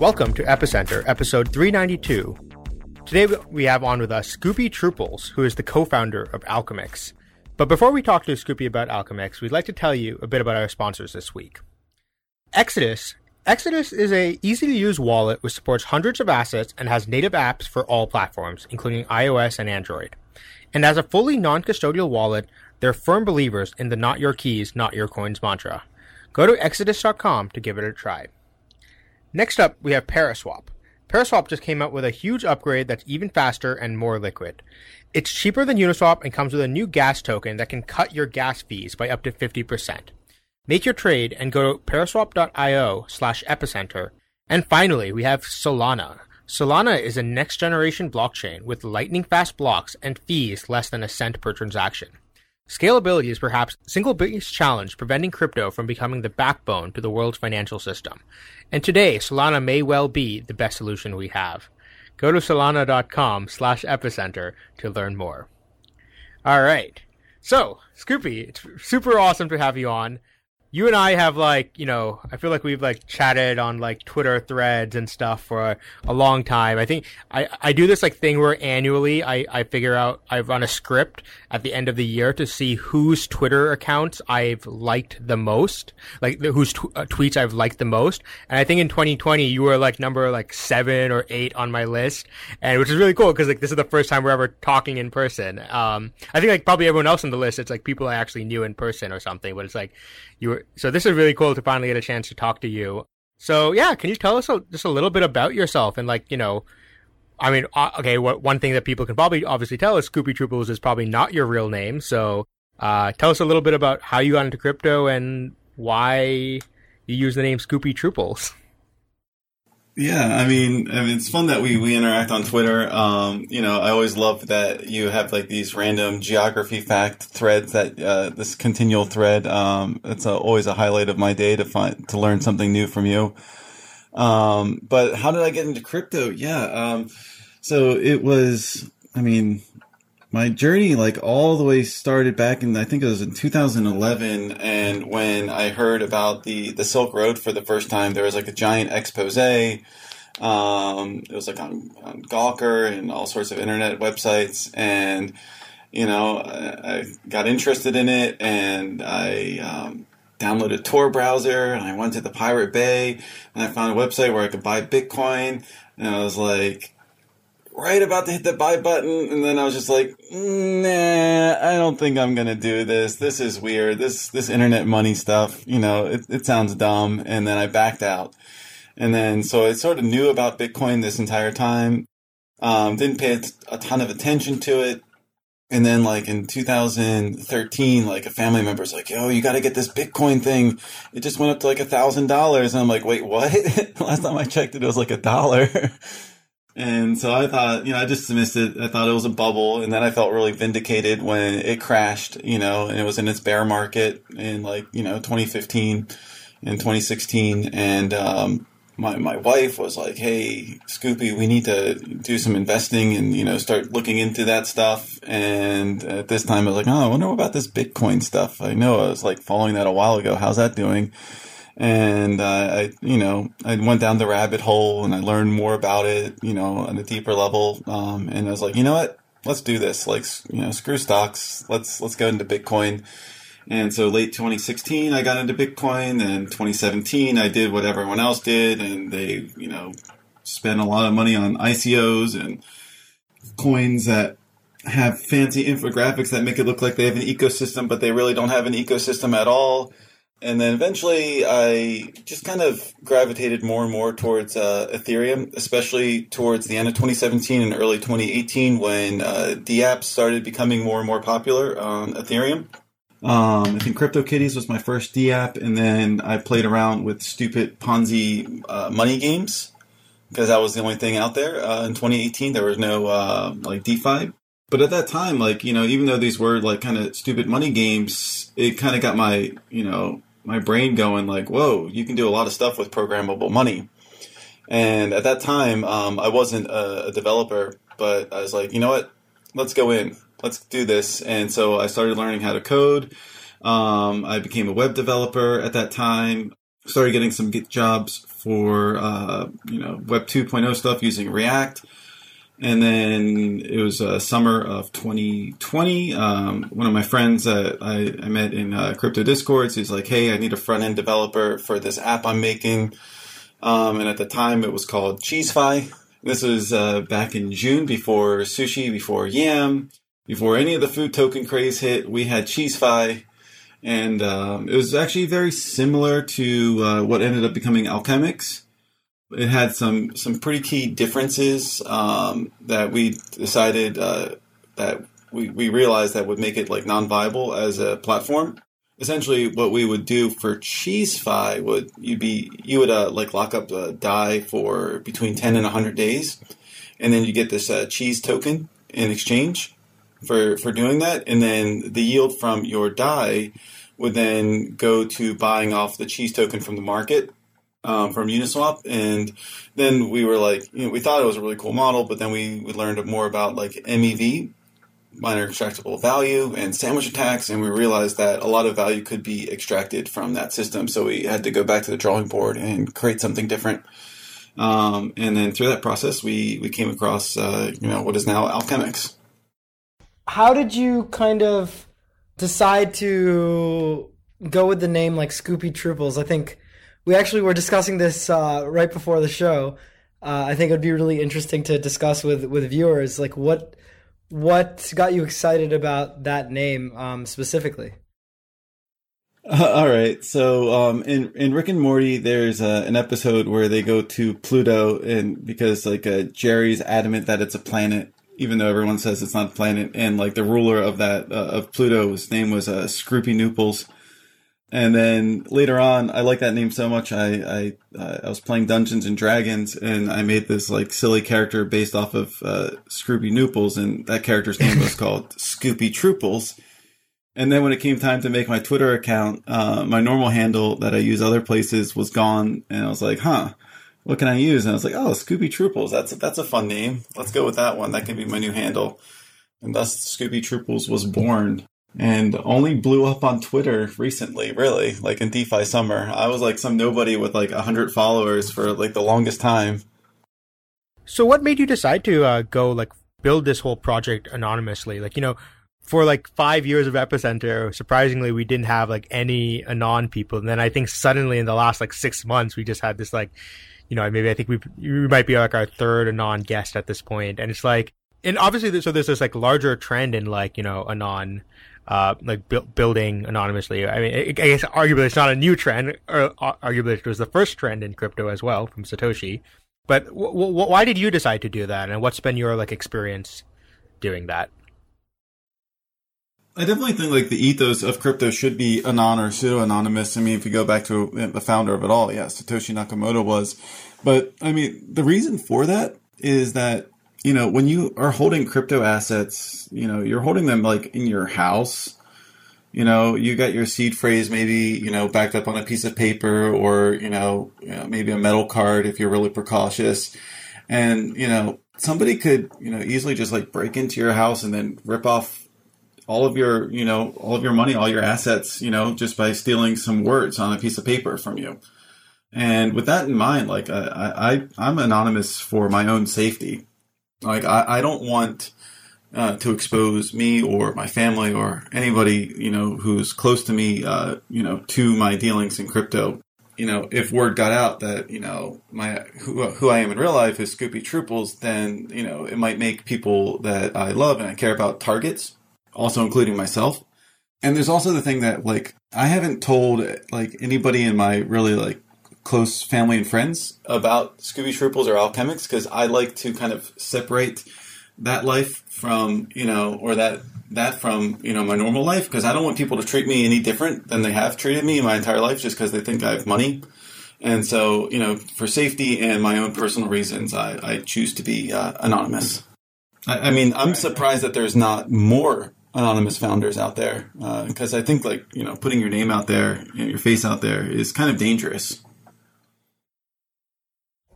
Welcome to Epicenter, episode 392. Today we have on with us Scoopy Trooples, who is the co-founder of Alchemix. But before we talk to Scoopy about Alchemix, we'd like to tell you a bit about our sponsors this week. Exodus. Exodus is a easy to use wallet which supports hundreds of assets and has native apps for all platforms, including iOS and Android. And as a fully non-custodial wallet, they're firm believers in the not your keys, not your coins mantra. Go to exodus.com to give it a try. Next up, we have Paraswap. Paraswap just came out with a huge upgrade that's even faster and more liquid. It's cheaper than Uniswap and comes with a new gas token that can cut your gas fees by up to 50%. Make your trade and go to paraswap.io slash epicenter. And finally, we have Solana. Solana is a next generation blockchain with lightning fast blocks and fees less than a cent per transaction. Scalability is perhaps the single biggest challenge preventing crypto from becoming the backbone to the world's financial system. And today, Solana may well be the best solution we have. Go to solana.com slash epicenter to learn more. All right. So, Scoopy, it's super awesome to have you on you and I have like, you know, I feel like we've like chatted on like Twitter threads and stuff for a, a, long time. I think I, I do this like thing where annually I, I figure out, I run a script at the end of the year to see whose Twitter accounts I've liked the most, like whose tw- uh, tweets I've liked the most. And I think in 2020 you were like number like seven or eight on my list, and which is really cool because like this is the first time we're ever talking in person. Um, I think like probably everyone else on the list, it's like people I actually knew in person or something, but it's like you were so this is really cool to finally get a chance to talk to you. So yeah, can you tell us a, just a little bit about yourself and like you know, I mean, uh, okay, what one thing that people can probably obviously tell is Scoopy Trooples is probably not your real name. So uh, tell us a little bit about how you got into crypto and why you use the name Scoopy Trooples. Yeah, I mean, I mean, it's fun that we, we interact on Twitter. Um, you know, I always love that you have like these random geography fact threads that uh, this continual thread. Um, it's a, always a highlight of my day to find to learn something new from you. Um, but how did I get into crypto? Yeah, um, so it was. I mean, my journey like all the way started back in I think it was in 2011 and when I heard about the the Silk Road for the first time there was like a giant expose um, it was like on, on Gawker and all sorts of internet websites and you know I, I got interested in it and I um, downloaded Tor browser and I went to the Pirate Bay and I found a website where I could buy Bitcoin and I was like right about to hit the buy button, and then I was just like, nah, I don't think I'm gonna do this. This is weird. This this internet money stuff, you know, it, it sounds dumb. And then I backed out. And then so I sort of knew about Bitcoin this entire time. Um, didn't pay a ton of attention to it. And then like in 2013, like a family member's like, yo, you got to get this Bitcoin thing. It just went up to like a thousand dollars. And I'm like, wait, what? Last time I checked it, it was like a dollar. And so I thought, you know, I just dismissed it. I thought it was a bubble. And then I felt really vindicated when it crashed, you know, and it was in its bear market in like, you know, 2015 and 2016. And, um, my, my wife was like, Hey, Scoopy, we need to do some investing and, you know, start looking into that stuff. And at this time I was like, Oh, I wonder about this Bitcoin stuff. I know I was like following that a while ago. How's that doing? And uh, I, you know, I went down the rabbit hole and I learned more about it, you know, on a deeper level. Um, and I was like, you know what, let's do this. Like, you know, screw stocks. Let's let's go into Bitcoin. And so late 2016, I got into Bitcoin. And 2017, I did what everyone else did, and they, you know, spent a lot of money on ICOs and coins that have fancy infographics that make it look like they have an ecosystem, but they really don't have an ecosystem at all and then eventually I just kind of gravitated more and more towards uh, Ethereum, especially towards the end of 2017 and early 2018 when uh, DApps started becoming more and more popular on Ethereum. Um, I think CryptoKitties was my first DApp, and then I played around with stupid Ponzi uh, money games because that was the only thing out there. Uh, in 2018, there was no uh, like DeFi. But at that time, like you know, even though these were like kind of stupid money games, it kind of got my you know my brain going like, whoa, you can do a lot of stuff with programmable money. And at that time, um, I wasn't a, a, developer, but I was like, you know what? Let's go in. Let's do this. And so I started learning how to code. Um, I became a web developer at that time. Started getting some jobs for uh, you know Web 2.0 stuff using React. And then it was uh, summer of 2020. Um, one of my friends that I, I met in uh, crypto discords, he's like, "Hey, I need a front end developer for this app I'm making." Um, and at the time, it was called CheeseFi. This was uh, back in June, before sushi, before yam, before any of the food token craze hit. We had CheeseFi, and um, it was actually very similar to uh, what ended up becoming Alchemix it had some some pretty key differences um, that we decided uh, that we, we realized that would make it like non-viable as a platform. Essentially, what we would do for CheeseFi would you be you would uh, like lock up a DAI for between ten and hundred days, and then you get this uh, cheese token in exchange for for doing that, and then the yield from your DAI would then go to buying off the cheese token from the market um, from Uniswap, and then we were like, you know, we thought it was a really cool model, but then we, we learned more about like MEV, miner extractable value, and sandwich attacks, and we realized that a lot of value could be extracted from that system. So we had to go back to the drawing board and create something different. Um, and then through that process, we we came across uh, you know what is now Alchemix. How did you kind of decide to go with the name like Scoopy Trooples? I think we actually were discussing this uh, right before the show. Uh, I think it would be really interesting to discuss with with viewers, like what what got you excited about that name um, specifically. Uh, all right, so um, in in Rick and Morty, there's uh, an episode where they go to Pluto, and because like uh, Jerry's adamant that it's a planet, even though everyone says it's not a planet, and like the ruler of that uh, of Pluto's name was uh, Scroopy Nooples and then later on, I like that name so much. I I, uh, I was playing Dungeons and Dragons, and I made this like silly character based off of uh, Scroopy Nooples, and that character's name was called Scoopy Trooples. And then when it came time to make my Twitter account, uh, my normal handle that I use other places was gone, and I was like, "Huh, what can I use?" And I was like, "Oh, Scoopy Trooples. That's that's a fun name. Let's go with that one. That can be my new handle." And thus, Scoopy Trooples was born and only blew up on Twitter recently, really, like in DeFi summer. I was like some nobody with like 100 followers for like the longest time. So what made you decide to uh, go like build this whole project anonymously? Like, you know, for like five years of Epicenter, surprisingly, we didn't have like any anon people. And then I think suddenly in the last like six months, we just had this like, you know, maybe I think we we might be like our third anon guest at this point. And it's like, and obviously, so there's this like larger trend in like, you know, anon uh, like bu- building anonymously. I mean, I guess arguably it's not a new trend, or arguably it was the first trend in crypto as well from Satoshi. But w- w- why did you decide to do that, and what's been your like experience doing that? I definitely think like the ethos of crypto should be anon or pseudo anonymous. I mean, if you go back to the founder of it all, yeah, Satoshi Nakamoto was. But I mean, the reason for that is that you know, when you are holding crypto assets, you know, you're holding them like in your house. You know, you got your seed phrase maybe, you know, backed up on a piece of paper or, you know, maybe a metal card if you're really precautious. And, you know, somebody could, you know, easily just like break into your house and then rip off all of your, you know, all of your money, all your assets, you know, just by stealing some words on a piece of paper from you. And with that in mind, like I, I, I'm anonymous for my own safety. Like I, I don't want uh, to expose me or my family or anybody you know who's close to me, uh, you know, to my dealings in crypto. You know, if word got out that you know my who, who I am in real life is Scoopy Trooples, then you know it might make people that I love and I care about targets, also including myself. And there's also the thing that like I haven't told like anybody in my really like close family and friends about Scoopy Trooples or Alchemix because I like to kind of separate that life from you know or that that from you know my normal life because I don't want people to treat me any different than they have treated me my entire life just because they think I have money. And so, you know, for safety and my own personal reasons, I, I choose to be uh, anonymous. I, I, mean, I'm surprised that there's not more anonymous founders out there because uh, I think, like, you know, putting your name out there, you know, your face out there is kind of dangerous.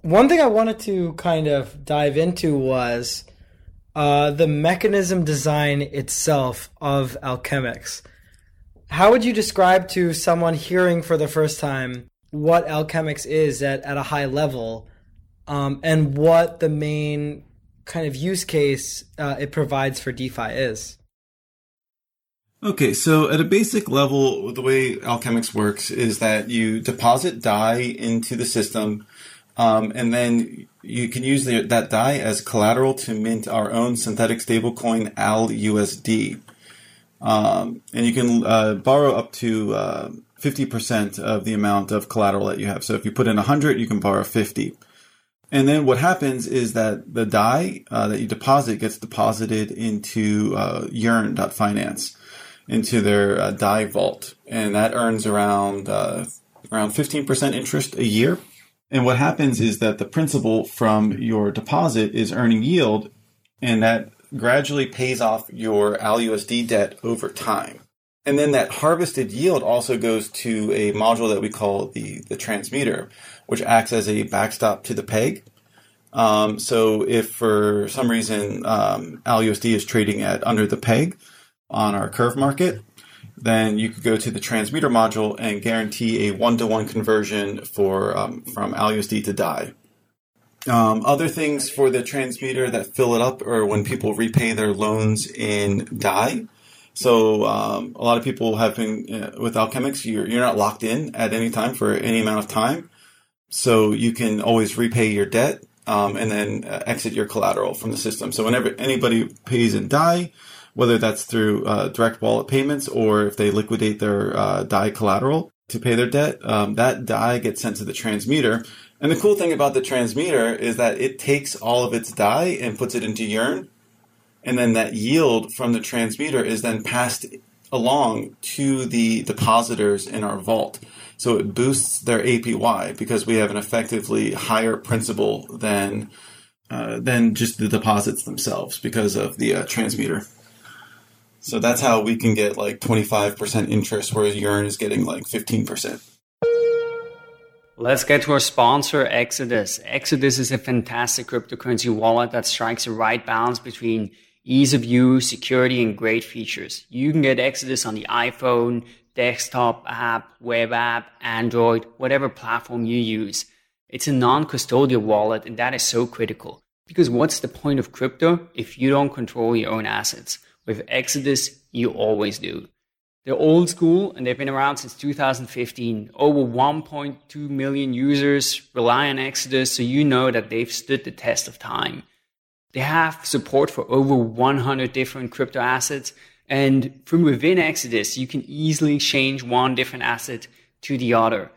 One thing I wanted to kind of dive into was uh, the mechanism design itself of Alchemix. How would you describe to someone hearing for the first time what Alchemix is at, at a high level um, and what the main kind of use case uh, it provides for DeFi is. Okay, so at a basic level, the way Alchemix works is that you deposit DAI into the system, um, and then you can use the, that DAI as collateral to mint our own synthetic stablecoin ALUSD. Um, and you can uh, borrow up to uh, 50% of the amount of collateral that you have. So if you put in 100, you can borrow 50. And then what happens is that the DAI uh, that you deposit gets deposited into uh, Yearn.finance into their uh, DAI vault, and that earns around uh, around fifteen percent interest a year. And what happens is that the principal from your deposit is earning yield, and that gradually pays off your ALUSD debt over time. And then that harvested yield also goes to a module that we call the, the transmuter, which acts as a backstop to the peg. Um, so if for some reason um, ALUSD is trading at under the peg, on our curve market, then you could go to the transmuter module and guarantee a one-to-one conversion for um, from ALUSD to DAI. Um, other things for the transmuter that fill it up are when people repay their loans in DAI. So um, a lot of people have been uh, with Alchemix. You're you're not locked in at any time for any amount of time, so you can always repay your debt um, and then uh, exit your collateral from the system. So whenever anybody pays in DAI, whether that's through uh, direct wallet payments or if they liquidate their uh, DAI collateral to pay their debt, um, that DAI gets sent to the transmuter. And the cool thing about the transmuter is that it takes all of its DAI and puts it into Yearn. And then that yield from the transmuter is then passed along to the depositors in our vault. So it boosts their APY because we have an effectively higher principal than uh, than just the deposits themselves because of the uh, transmuter. So that's how we can get like 25% interest, whereas Yearn is getting like 15%. Let's get to our sponsor, Exodus. Exodus is a fantastic cryptocurrency wallet that strikes the right balance between ease of use, security, and great features. You can get Exodus on the iPhone, desktop app, web app, Android, whatever platform you use. It's a non-custodial wallet, and that is so critical. Because what's the point of crypto if you don't control your own assets? With Exodus, you always do. They're old school and they've been around since 2015. Over 1.2 million users rely on Exodus, so you know that they've stood the test of time. They have support for over 100 different crypto assets, and from within Exodus, you can easily change one different asset to the other.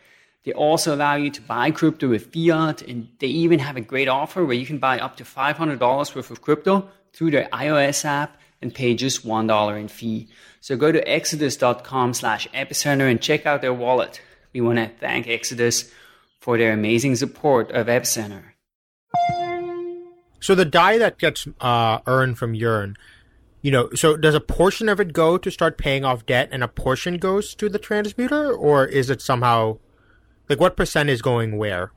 They also allow you to buy crypto with fiat, and they even have a great offer where you can buy up to $500 worth of crypto through their iOS app and pay just $1 in fee. So go to exodus.com slash epicenter and check out their wallet. We want to thank Exodus for their amazing support of Epicenter. So the DAI that gets uh, earned from Yearn, you know, so does a portion of it go to start paying off debt and a portion goes to the transmuter Or is it somehow, like what percent is going where?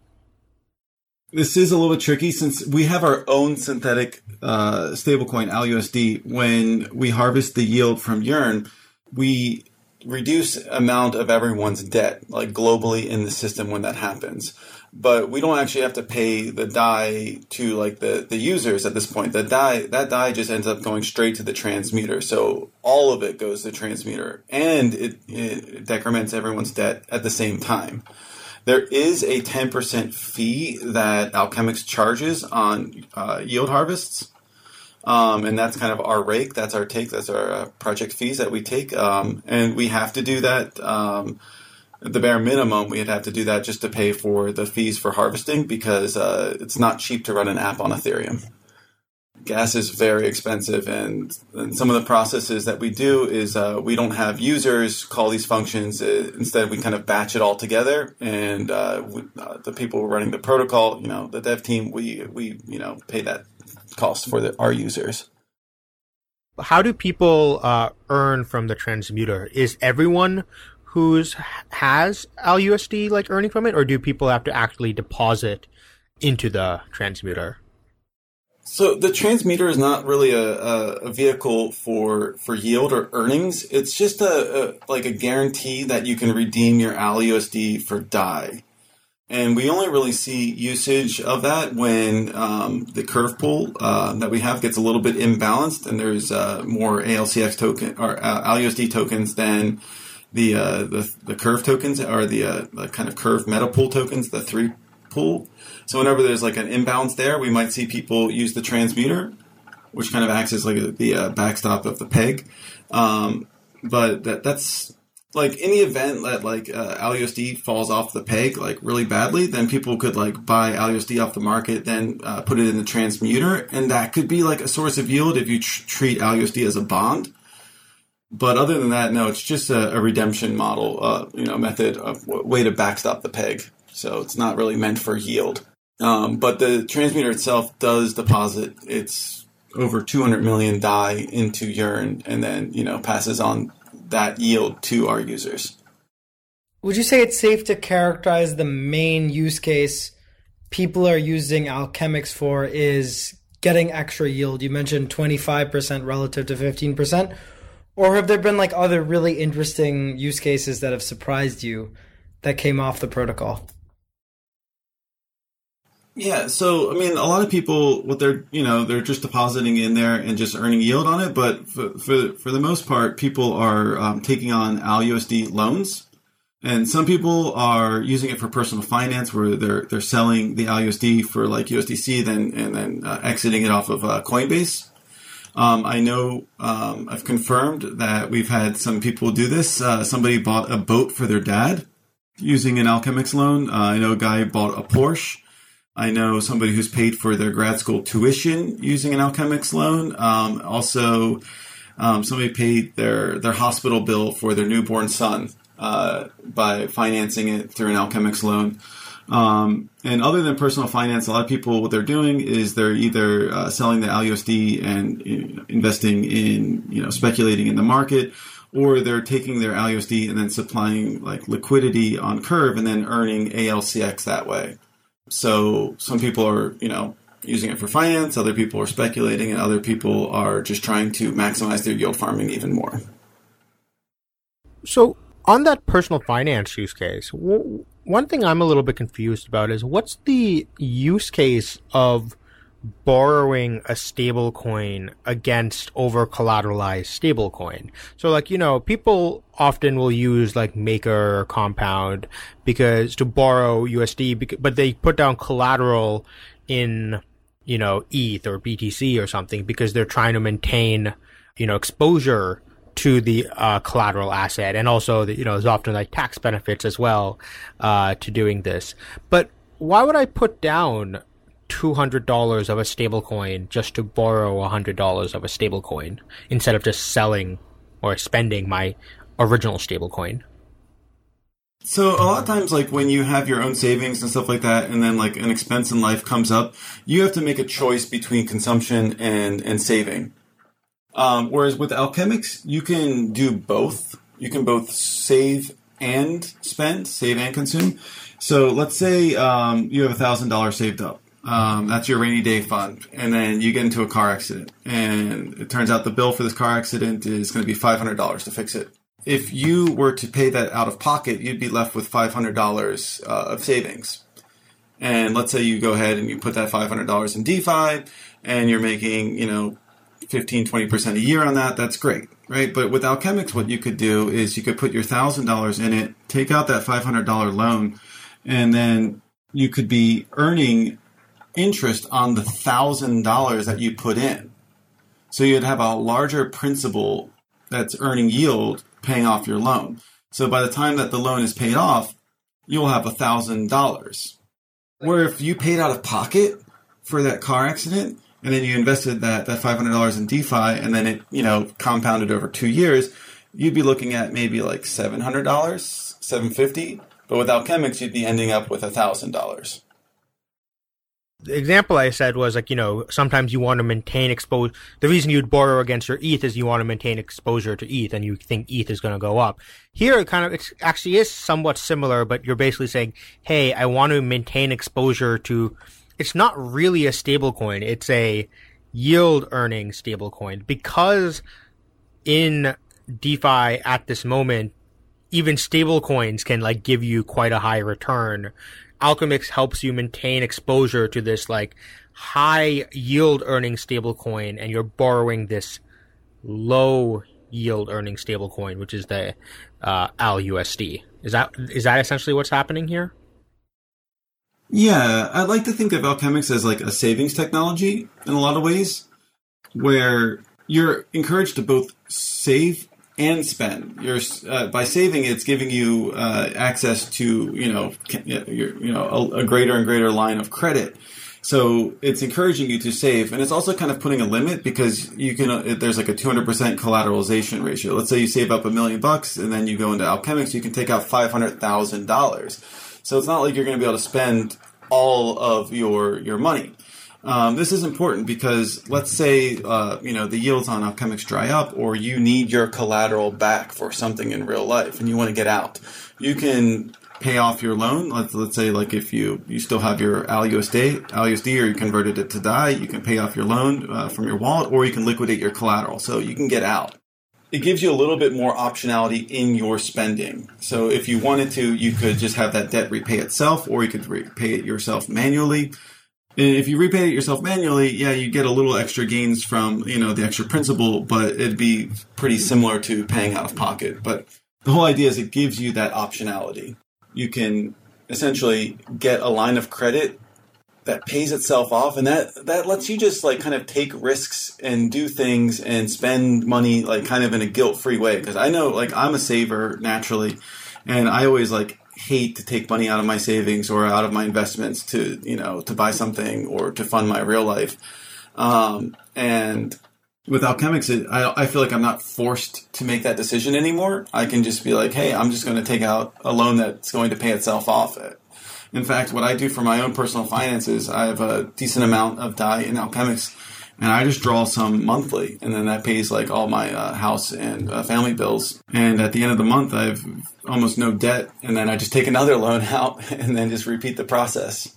This is a little bit tricky since we have our own synthetic uh, stablecoin ALUSD. When we harvest the yield from Yearn, we reduce amount of everyone's debt, like globally in the system when that happens. But we don't actually have to pay the DAI to like the, the users at this point. The DAI that DAI just ends up going straight to the transmuter. So all of it goes to the transmuter, and it, it decrements everyone's debt at the same time. There is a 10% fee that Alchemix charges on uh, yield harvests. Um, and that's kind of our rake. That's our take. That's our uh, project fees that we take. Um, and we have to do that. Um, the bare minimum, we'd have to do that just to pay for the fees for harvesting because uh, it's not cheap to run an app on Ethereum gas is very expensive and, and, some of the processes that we do is uh, we don't have users call these functions. Uh, instead we kind of batch it all together and uh, we, uh, the people running the protocol you know the dev team we we you know pay that cost for the, our users. How do people uh, earn from the transmuter is everyone who's has lusd like earning from it or do people have to actually deposit into the transmuter so the transmuter is not really a, a, vehicle for for yield or earnings. It's just a, a, like a guarantee that you can redeem your ALUSD for DAI. And we only really see usage of that when um, the curve pool uh, that we have gets a little bit imbalanced, and there's uh, more ALCX token or uh, ALUSD tokens than the uh, the the curve tokens or the, uh, the kind of curve meta pool tokens, the three pool. So whenever there's like an imbalance there, we might see people use the transmuter, which kind of acts as like the uh, backstop of the peg. Um, but that that's like in the event that like uh, falls off the peg like really badly, then people could like buy ALUSD off the market, then uh, put it in the transmuter, and that could be like a source of yield if you tr- treat ALUSD as a bond. But other than that, no, it's just a, a redemption model, uh, you know, method of way to backstop the peg. So it's not really meant for yield. Um, but the transmuter itself does deposit its over 200 million DAI into Yearn and then, you know, passes on that yield to our users. Would you say it's safe to characterize the main use case people are using Alchemix for is getting extra yield? You mentioned 25% relative to 15%. Or have there been like other really interesting use cases that have surprised you that came off the protocol? Yeah, so I mean, a lot of people, what they're you know they're just depositing in there and just earning yield on it. But for for, for the most part, people are um, taking on ALUSD loans, and some people are using it for personal finance, where they're they're selling the ALUSD for like USDC, then and then uh, exiting it off of uh, Coinbase. Um, I know um, I've confirmed that we've had some people do this. Uh, somebody bought a boat for their dad using an Alchemix loan. Uh, I know a guy bought a Porsche. I know somebody who's paid for their grad school tuition using an Alchemix loan. Um, also, um, somebody paid their their hospital bill for their newborn son uh, by financing it through an Alchemix loan. Um, and other than personal finance, a lot of people what they're doing is they're either uh, selling the ALUSD and investing in you know speculating in the market, or they're taking their ALUSD and then supplying like liquidity on Curve and then earning ALCX that way. So some people are, you know, using it for finance, other people are speculating, and other people are just trying to maximize their yield farming even more. So on that personal finance use case, w- one thing I'm a little bit confused about is what's the use case of borrowing a stable coin against over collateralized stable coin. So like, you know, people often will use like Maker or Compound because to borrow USD, but they put down collateral in, you know, ETH or BTC or something because they're trying to maintain, you know, exposure to the uh, collateral asset, and also you know there's often like tax benefits as well uh, to doing this. But why would I put down two hundred dollars of a stable coin just to borrow hundred dollars of a stable coin instead of just selling or spending my original stable coin? So a lot of times, like when you have your own savings and stuff like that, and then like an expense in life comes up, you have to make a choice between consumption and and saving. Um, whereas with Alchemix, you can do both. You can both save and spend, save and consume. So let's say um, you have a thousand dollars saved up. Um, that's your rainy day fund, and then you get into a car accident, and it turns out the bill for this car accident is going to be five hundred dollars to fix it. If you were to pay that out of pocket, you'd be left with five hundred dollars uh, of savings. And let's say you go ahead and you put that five hundred dollars in DeFi, and you're making you know 15, 20% a year on that, that's great, right? But with Alchemix, what you could do is you could put your $1,000 in it, take out that $500 loan, and then you could be earning interest on the $1,000 that you put in. So you'd have a larger principal that's earning yield paying off your loan. So by the time that the loan is paid off, you'll have a $1,000. Where if you paid out of pocket for that car accident, and then you invested that that five hundred dollars in DeFi, and then it you know compounded over two years, you'd be looking at maybe like seven hundred dollars, seven fifty. But with Alchemix, you'd be ending up with a thousand dollars. The example I said was like, you know, sometimes you want to maintain exposure. The reason you'd borrow against your ETH is you want to maintain exposure to ETH and you think ETH is going to go up. Here, it kind of it actually is somewhat similar, but you're basically saying, hey, I want to maintain exposure to it's not really a stablecoin. It's a yield earning stablecoin because in DeFi at this moment, even stablecoins can like give you quite a high return. Alchemix helps you maintain exposure to this like high yield earning stablecoin, and you're borrowing this low yield earning stablecoin, which is the uh, ALUSD. Is that is that essentially what's happening here? Yeah, I like to think of Alchemix as like a savings technology in a lot of ways, where you're encouraged to both save and spend. You're uh, by saving, it's giving you uh, access to you know you know a, a, greater and greater line of credit. So it's encouraging you to save, and it's also kind of putting a limit because you can. Uh, there's like a 200% collateralization ratio. Let's say you save up a million bucks, and then you go into Alchemix, you can take out five hundred thousand dollars so it's not like you're going to be able to spend all of your your money. Um, this is important because let's say uh, you know the yields on Alchemix dry up, or you need your collateral back for something in real life, and you want to get out. You can pay off your loan. Let's let's say like if you you still have your ALUSD, ALUSD, or you converted it to DAI, you can pay off your loan uh, from your wallet, or you can liquidate your collateral, so you can get out it gives you a little bit more optionality in your spending. So if you wanted to, you could just have that debt repay itself, or you could repay it yourself manually. If you repay it yourself manually, yeah, you get a little extra gains from you know the extra principal, but it'd be pretty similar to paying out of pocket. But the whole idea is it gives you that optionality. You can essentially get a line of credit that pays itself off and that that lets you just like kind of take risks and do things and spend money like kind of in a guilt-free way because I know like I'm a saver naturally and I always like hate to take money out of my savings or out of my investments to you know to buy something or to fund my real life. Um, and with Alchemix, it, I, I feel like I'm not forced to make that decision anymore. I can just be like, hey, I'm just going to take out a loan that's going to pay itself off. In fact, what I do for my own personal finances, I have a decent amount of DAI in Alchemix, and I just draw some monthly, and then that pays like all my uh, house and uh, family bills. And at the end of the month, I have almost no debt, and then I just take another loan out, and then just repeat the process.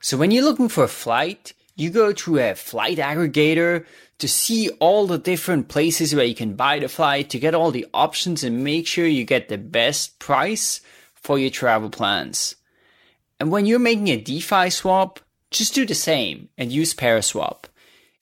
So when you're looking for a flight, you go to a flight aggregator to see all the different places where you can buy the flight, to get all the options and make sure you get the best price for your travel plans. And when you're making a DeFi swap, just do the same and use Paraswap.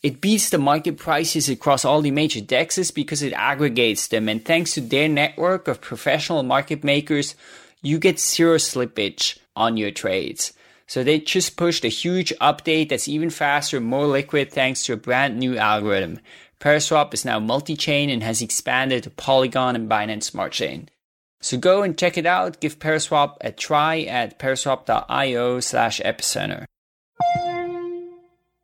It beats the market prices across all the major dexes because it aggregates them, and thanks to their network of professional market makers, you get zero slippage on your trades. So they just pushed a huge update that's even faster, more liquid thanks to a brand new algorithm. Paraswap is now multi-chain and has expanded to Polygon and Binance Smart Chain. So go and check it out. Give Paraswap a try at paraswap.io slash epicenter.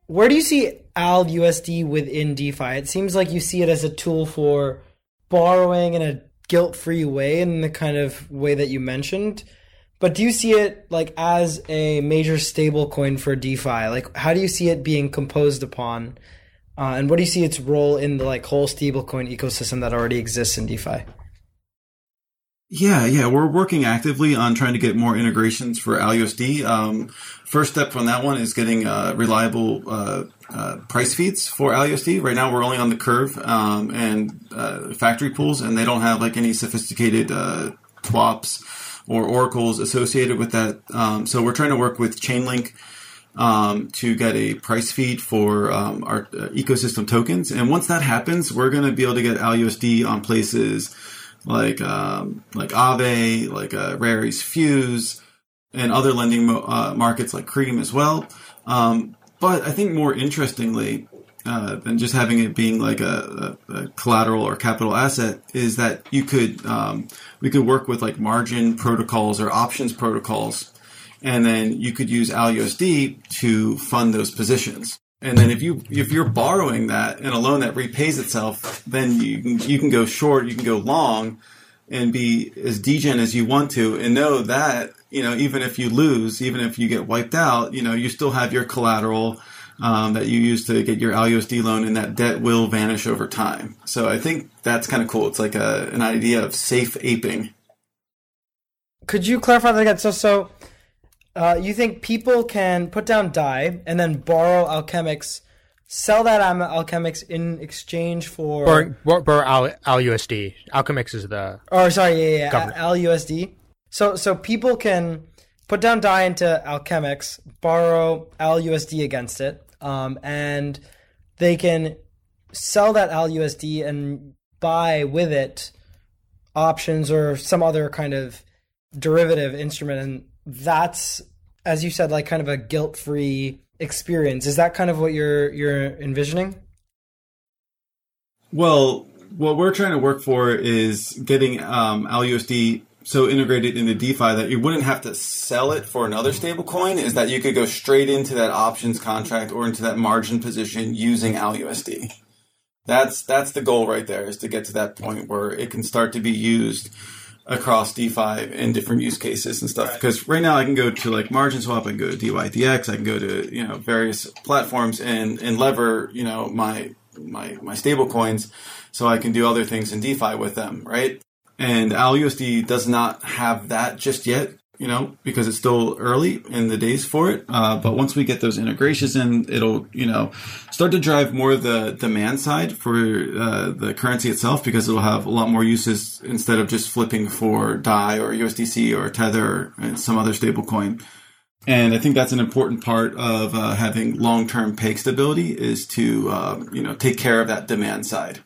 Where do you see ALUSD within DeFi? It seems like you see it as a tool for borrowing in a guilt-free way in the kind of way that you mentioned. But do you see it like as a major stable coin for DeFi? Like how do you see it being composed upon? Uh, and what do you see its role in the like whole stablecoin ecosystem that already exists in DeFi? Yeah, yeah, we're working actively on trying to get more integrations for ALUSD. Um, first step from that one is getting uh, reliable uh, uh, price feeds for ALUSD. Right now, we're only on the curve um, and uh, factory pools, and they don't have like any sophisticated uh, TWAPs or oracles associated with that. Um, so we're trying to work with Chainlink. Um, to get a price feed for um, our uh, ecosystem tokens, and once that happens, we're going to be able to get ALUSD on places like um, like Aave, like uh, Rari's Fuse, and other lending mo- uh, markets like Cream as well. Um, but I think more interestingly uh, than just having it being like a, a, a, collateral or capital asset is that you could um, we could work with like margin protocols or options protocols, and then you could use ALUSD to fund those positions. And then if you if you're borrowing that in a loan that repays itself, then you can, you can go short, you can go long, and be as degen as you want to, and know that you know even if you lose, even if you get wiped out, you know you still have your collateral um, that you use to get your ALUSD loan, and that debt will vanish over time. So I think that's kind of cool. It's like a, an idea of safe aping. Could you clarify that again? So so uh, you think people can put down DAI and then borrow Alchemix, sell that Alchemix in exchange for borrow, borrow Al, ALUSD. Alchemix is the oh sorry yeah yeah, yeah. ALUSD. So so people can put down DAI into Alchemix, borrow ALUSD against it, um, and they can sell that ALUSD and buy with it options or some other kind of derivative instrument, and that's as you said, like kind of a guilt-free experience. Is that kind of what you're you're envisioning? Well, what we're trying to work for is getting um, ALUSD so integrated into DeFi that you wouldn't have to sell it for another stablecoin. Is that you could go straight into that options contract or into that margin position using ALUSD. That's that's the goal right there is to get to that point where it can start to be used across DeFi in different use cases and stuff. Because right. right now I can go to like Margin Swap, I can go to DYDX, I can go to you know various platforms and and lever you know my my my stable coins, so I can do other things in DeFi with them, right? And ALUSD does not have that just yet you know, because it's still early in the days for it. Uh, but once we get those integrations in, it'll, you know, start to drive more the demand side for uh, the currency itself because it'll have a lot more uses instead of just flipping for DAI or USDC or Tether and some other stable coin. And I think that's an important part of uh, having long-term peg stability is to, uh, you know, take care of that demand side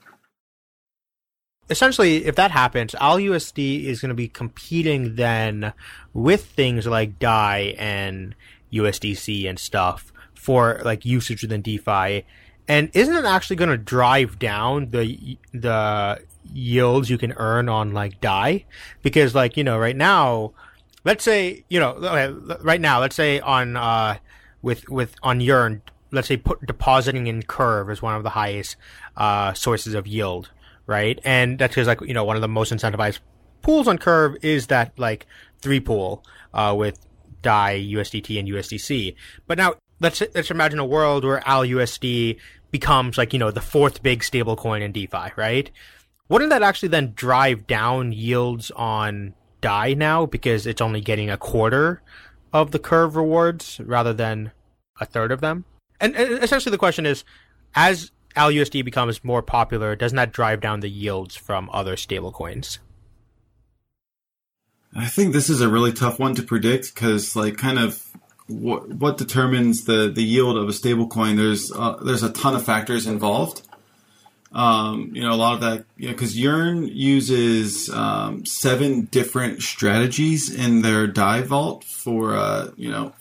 essentially, if that happens, ALUSD is going to be competing then with things like DAI and USDC and stuff for like usage within DeFi. And isn't it actually going to drive down the the yields you can earn on like DAI? Because like you know, right now, let's say you know, right now, let's say on uh with with on Yearn, let's say put depositing in Curve is one of the highest uh sources of yield right? And that's because like you know one of the most incentivized pools on Curve is that like three pool uh, with DAI, USDT, and USDC. But now let's let's imagine a world where ALUSD becomes like you know the fourth big stablecoin in DeFi, right? Wouldn't that actually then drive down yields on DAI now because it's only getting a quarter of the Curve rewards rather than a third of them? And essentially, the question is, as ALUSD becomes more popular, doesn't that drive down the yields from other stablecoins? I think this is a really tough one to predict because, like, kind of what what determines the the yield of a stablecoin? There's uh, there's a ton of factors involved. Um, you know, a lot of that, you know, because Yearn uses um, seven different strategies in their DAI vault for, uh, you know,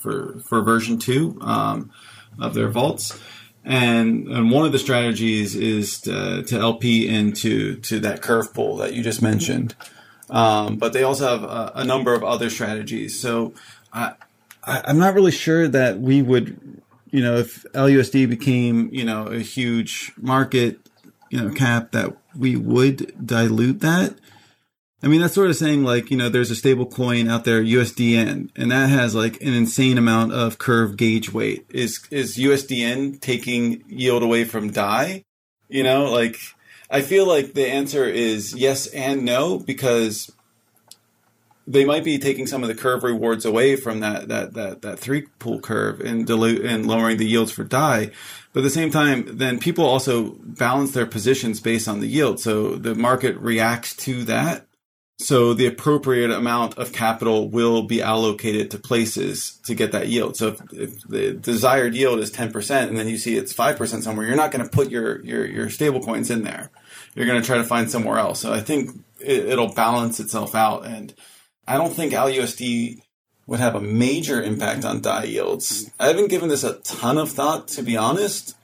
for for version two um, of their vaults and and one of the strategies is to, to LP into to that curve pool that you just mentioned. Um, but they also have a, a, number of other strategies. So I, I am not really sure that we would, you know, if LUSD became you know a huge market, you know, cap that we would dilute that. I mean, that's sort of saying like, you know, there's a stable coin out there, USDN, and that has like an insane amount of curve gauge weight. Is, is USDN taking yield away from DAI? You know, like, I feel like the answer is yes and no because they might be taking some of the curve rewards away from that that that that three pool curve and dilute and lowering the yields for DAI. But at the same time, then people also balance their positions based on the yield. So the market reacts to that. So the appropriate amount of capital will be allocated to places to get that yield. So if, if the desired yield is 10% and then you see it's 5% somewhere, you're not going to put your, your, your stable coins in there. You're going to try to find somewhere else. So I think it, will balance itself out. And I don't think ALUSD would have a major impact on DAI yields. I haven't given this a ton of thought, to be honest.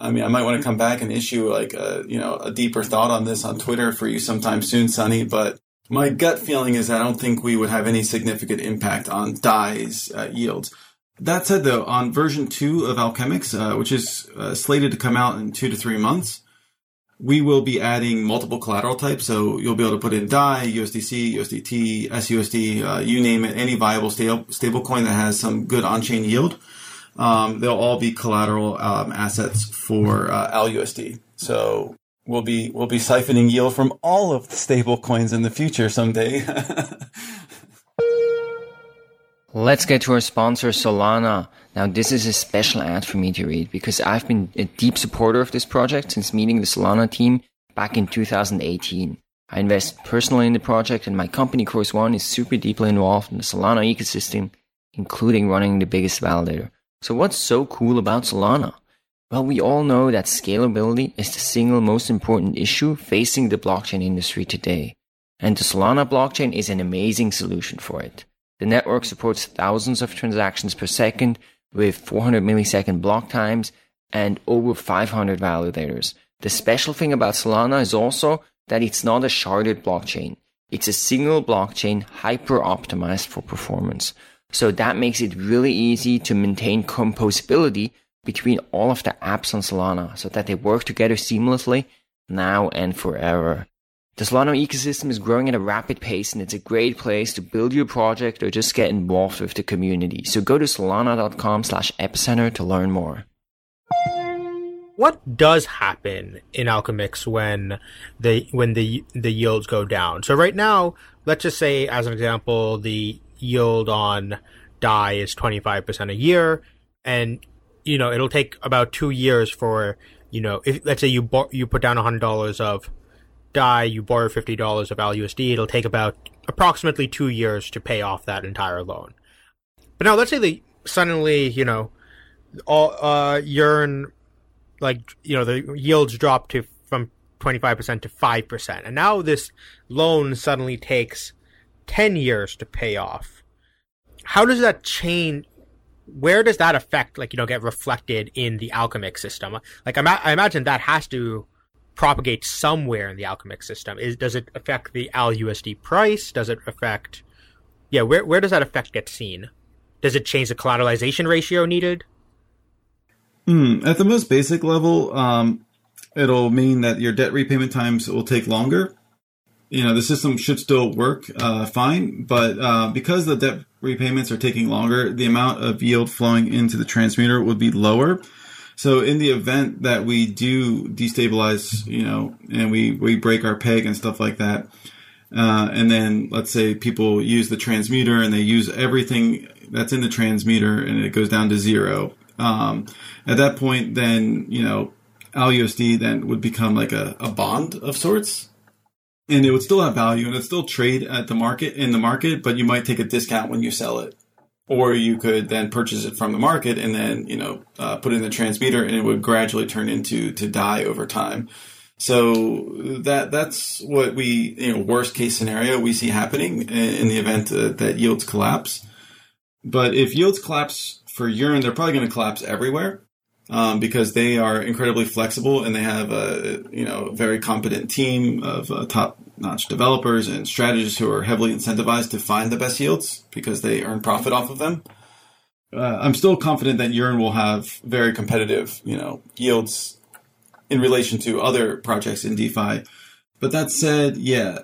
I mean, I might want to come back and issue like a, you know, a deeper thought on this on Twitter for you sometime soon, Sunny, but my gut feeling is I don't think we would have any significant impact on DAI's uh, yields. That said, though, on version two of Alchemix, uh, which is uh, slated to come out in two to three months, we will be adding multiple collateral types. So you'll be able to put in DAI, USDC, USDT, SUSD, uh, you name it, any viable stable stablecoin that has some good on-chain yield. Um, they'll all be collateral um, assets for uh, ALUSD. So we'll be we'll be siphoning yield from all of the stable coins in the future someday. Let's get to our sponsor, Solana. Now, this is a special ad for me to read because I've been a deep supporter of this project since meeting the Solana team back in 2018. I invest personally in the project and my company Chorus One is super deeply involved in the Solana ecosystem, including running the biggest validator. So what's so cool about Solana? Well, we all know that scalability is the single most important issue facing the blockchain industry today. And the Solana blockchain is an amazing solution for it. The network supports thousands of transactions per second with 400 millisecond block times and over 500 validators. The special thing about Solana is also that it's not a sharded blockchain. It's a single blockchain hyper optimized for performance. So that makes it really easy to maintain composability between all of the apps on Solana so that they work together seamlessly now and forever. The Solana ecosystem is growing at a rapid pace and it's a great place to build your project or just get involved with the community. So go to solana.com slash epicenter to learn more what does happen in Alchemix when the when the the yields go down? So right now, let's just say as an example, the yield on Dai is 25% a year and you know, it'll take about 2 years for, you know, if let's say you bo- you put down $100 of Dai, you borrow $50 of LUSD, it'll take about approximately 2 years to pay off that entire loan. But now let's say they suddenly, you know, all uh Yearn like you know the yields drop to from 25% to 5% and now this loan suddenly takes 10 years to pay off how does that change where does that affect like you know get reflected in the Alchemix system? Like I, I imagine that has to propagate somewhere in the Alchemix system. Is does it affect the ALUSD price? Does it affect yeah where where does that effect get seen? Does it change the collateralization ratio needed? Mm, at the most basic level, um, it'll mean that your debt repayment times will take longer. You know, the system should still work uh, fine, but uh, because the debt repayments are taking longer, the amount of yield flowing into the transmuter would be lower. So in the event that we do destabilize, you know, and we, we break our peg and stuff like that, uh, and then let's say people use the transmuter and they use everything that's in the transmuter and it goes down to zero. Um, at that point, then you know, ALUSD then would become like a, a bond of sorts, and it would still have value and it still trade at the market in the market, but you might take a discount when you sell it, or you could then purchase it from the market and then you know uh, put it in the transmuter, and it would gradually turn into to DAI over time. So that that's what we you know worst case scenario we see happening in, the event uh, that yields collapse. But if yields collapse for Yearn, they're probably going to collapse everywhere um, because they are incredibly flexible and they have a you know very competent team of uh, top notch developers and strategists who are heavily incentivized to find the best yields because they earn profit off of them. Uh, I'm still confident that Yearn will have very competitive you know yields in relation to other projects in DeFi. But that said, yeah,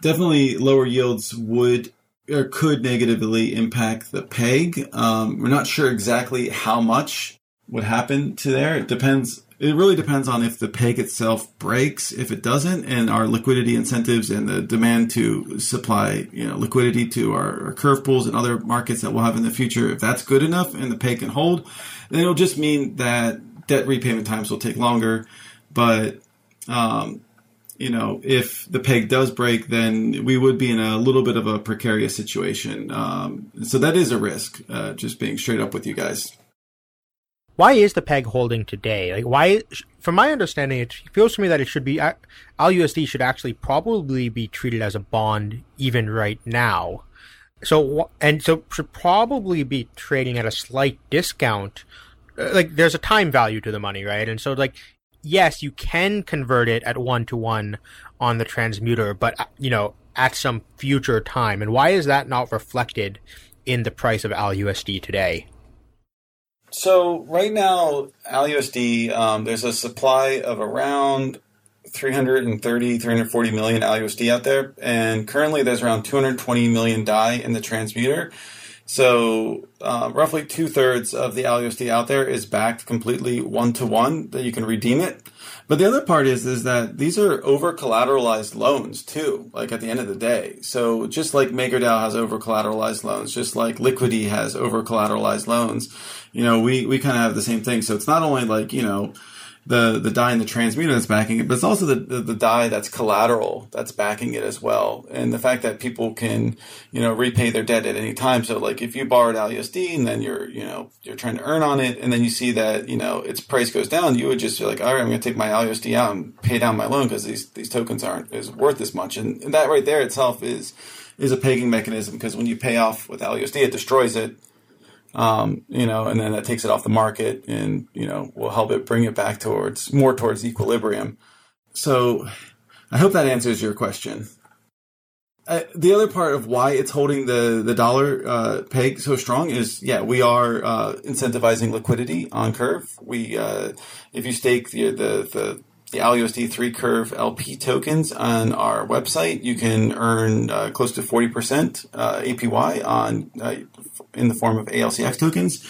definitely lower yields would or could negatively impact the peg. Um, we're not sure exactly how much would happen to there. It depends. It really depends on if the peg itself breaks. If it doesn't, and our liquidity incentives and the demand to supply, you know, liquidity to our, our curve pools and other markets that we'll have in the future, if that's good enough and the peg can hold, then it'll just mean that debt repayment times will take longer. But um, you know, if the peg does break, then we would be in a little bit of a precarious situation. Um, so that is a risk. Uh, just being straight up with you guys why is the peg holding today? Like, why? From my understanding, it feels to me that it should be ALUSD should actually probably be treated as a bond even right now. So and so should probably be trading at a slight discount. Uh, like, there's a time value to the money, right? And so, like, yes, you can convert it at one to one on the transmuter, but uh, you know, at some future time. And why is that not reflected in the price of ALUSD today? So right now, ALUSD, um, there's a supply of around 330, 340 million ALUSD out there, and currently there's around 220 million Dai in the transmuter. So uh, roughly two thirds of the ALUSD out there is backed completely one to one that you can redeem it. But the other part is is that these are over collateralized loans too. Like at the end of the day, so just like MakerDAO has over collateralized loans, just like Liquity has over collateralized loans, you know, we we kind of have the same thing. So it's not only like you know the the DAI and the transmuter that's backing it, but it's also the, the, the DAI that's collateral that's backing it as well. And the fact that people can, you know, repay their debt at any time. So like if you borrowed ALUSD and then you're, you know, you're trying to earn on it and then you see that, you know, its price goes down, you would just be like, all right, I'm going to take my ALUSD out and pay down my loan because these, these tokens aren't is worth as much. And, and that right there itself is, is a pegging mechanism because when you pay off with ALUSD, it destroys it um, you know, and then that takes it off the market and, you know, will help it bring it back towards more towards equilibrium. So I hope that answers your question. Uh, the other part of why it's holding the the dollar uh, peg so strong is yeah we are uh, incentivizing liquidity on curve. We uh, if you stake the the the, the ALUSD three curve LP tokens on our website, you can earn uh, close to forty percent uh, APY on in the form of ALCX tokens.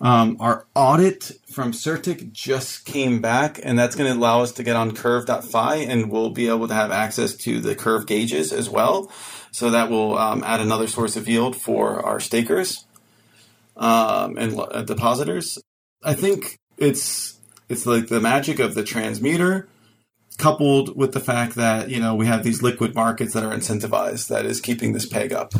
Um, our audit from CertiK just came back, and that's going to allow us to get on curve.fi, and we'll be able to have access to the curve gauges as well. So that will um, add another source of yield for our stakers um, and uh, depositors. I think it's it's like the magic of the transmuter coupled with the fact that you know we have these liquid markets that are incentivized that is keeping this peg up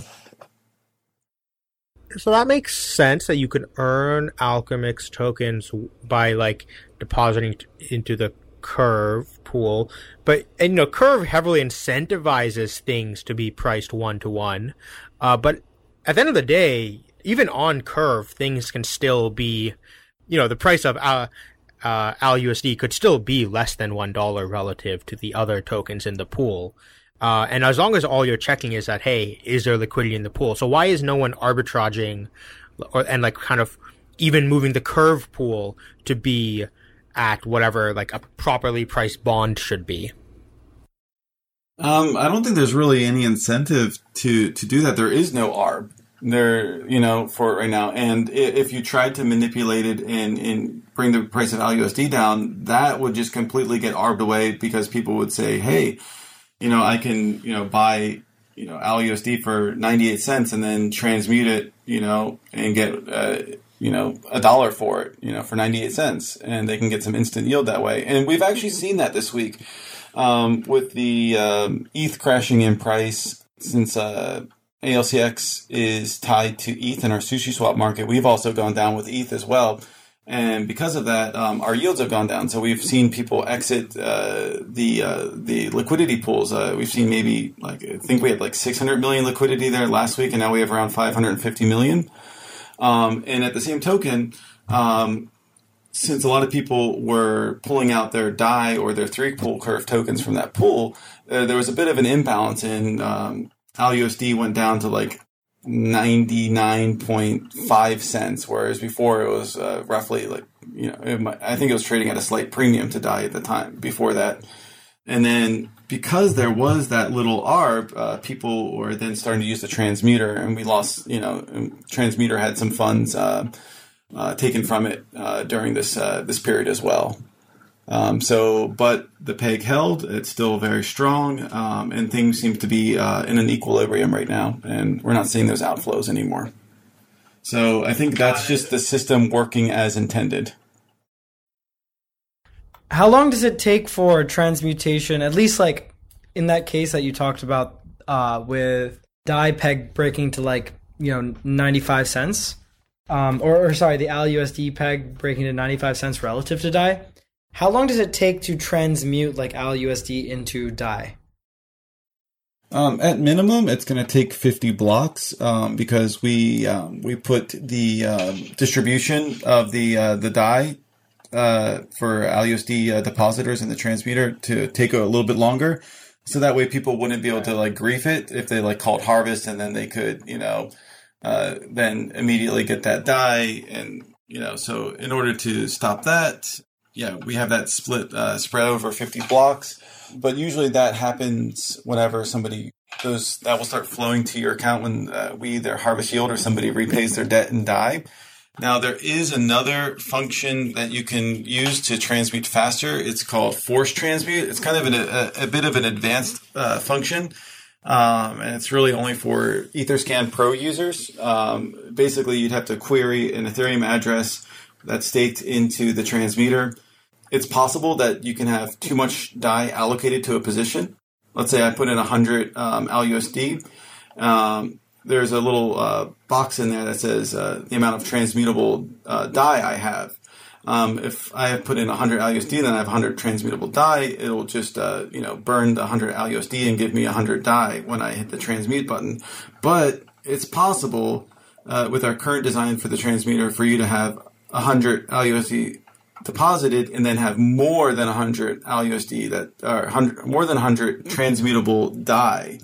so that makes sense that you can earn Alchemix tokens by like depositing into the Curve pool, but and, you know Curve heavily incentivizes things to be priced one to one. But at the end of the day, even on Curve, things can still be, you know, the price of uh, uh, ALUSD could still be less than one dollar relative to the other tokens in the pool. Uh, and as long as all you're checking is that, hey, is there liquidity in the pool? So why is no one arbitraging or, and like kind of even moving the curve pool to be at whatever like a properly priced bond should be? Um, I don't think there's really any incentive to, to do that. There is no ARB there, you know, for right now. And if you tried to manipulate it and, and bring the price of LUSD down, that would just completely get arbed away because people would say, hey, you know, I can, you know, buy, you know, ALUSD for 98 cents and then transmute it, you know, and get, uh, you know, a dollar for it, you know, for 98 cents. And they can get some instant yield that way. And we've actually seen that this week um, with the um, ETH crashing in price since uh, ALCX is tied to ETH in our sushi swap market. We've also gone down with ETH as well. And because of that, um, our yields have gone down. So we've seen people exit uh, the uh, the liquidity pools. Uh, we've seen maybe like I think we had like 600 million liquidity there last week, and now we have around 550 million. Um, and at the same token, um, since a lot of people were pulling out their DAI or their three pool curve tokens from that pool, uh, there was a bit of an imbalance in um, ALUSD went down to like 99.5 cents, whereas before it was uh, roughly like, you know, might, I think it was trading at a slight premium to DAI at the time before that. And then because there was that little ARB, uh, people were then starting to use the transmuter, and we lost, you know, transmuter had some funds uh, uh taken from it uh, during this uh, this period as well. Um, so, but the peg held. It's still very strong, um, and things seem to be uh, in an equilibrium right now, and we're not seeing those outflows anymore. So, I think that's just the system working as intended. How long does it take for transmutation? At least, like in that case that you talked about uh, with DAI peg breaking to like you know ninety five cents, um, or, or sorry, the AL USD peg breaking to ninety five cents relative to DAI how long does it take to transmute like ALUSD into DAI? Um, at minimum, it's going to take 50 blocks um, because we um, we put the um, distribution of the uh, the DAI uh, for ALUSD uh, depositors in the transmuter to take a little bit longer, so that way people wouldn't be able to like grief it if they like called harvest and then they could you know uh, then immediately get that DAI and you know so in order to stop that yeah, we have that split uh, spread over 50 blocks, but usually that happens whenever somebody those that will start flowing to your account when uh, we either harvest yield or somebody repays their debt and DAI. Now there is another function that you can use to transmute faster. It's called force transmute. It's kind of an, a, a, bit of an advanced uh, function. Um, and it's really only for Etherscan Pro users. Um, basically, you'd have to query an Ethereum address that's staked into the transmuter. it's possible that you can have too much Dai allocated to a position. Let's say I put in 100 um, ALUSD. Um, there's a little uh, box in there that says uh, the amount of transmutable uh, Dai I have. Um, if I have put in 100 ALUSD, then I have 100 transmutable Dai. It'll just uh, you know burn the 100 ALUSD and give me 100 Dai when I hit the transmute button. But it's possible uh, with our current design for the transmuter for you to have 100 ALUSD deposited and then have more than 100 ALUSD that are 100, more than 100 transmutable Dai.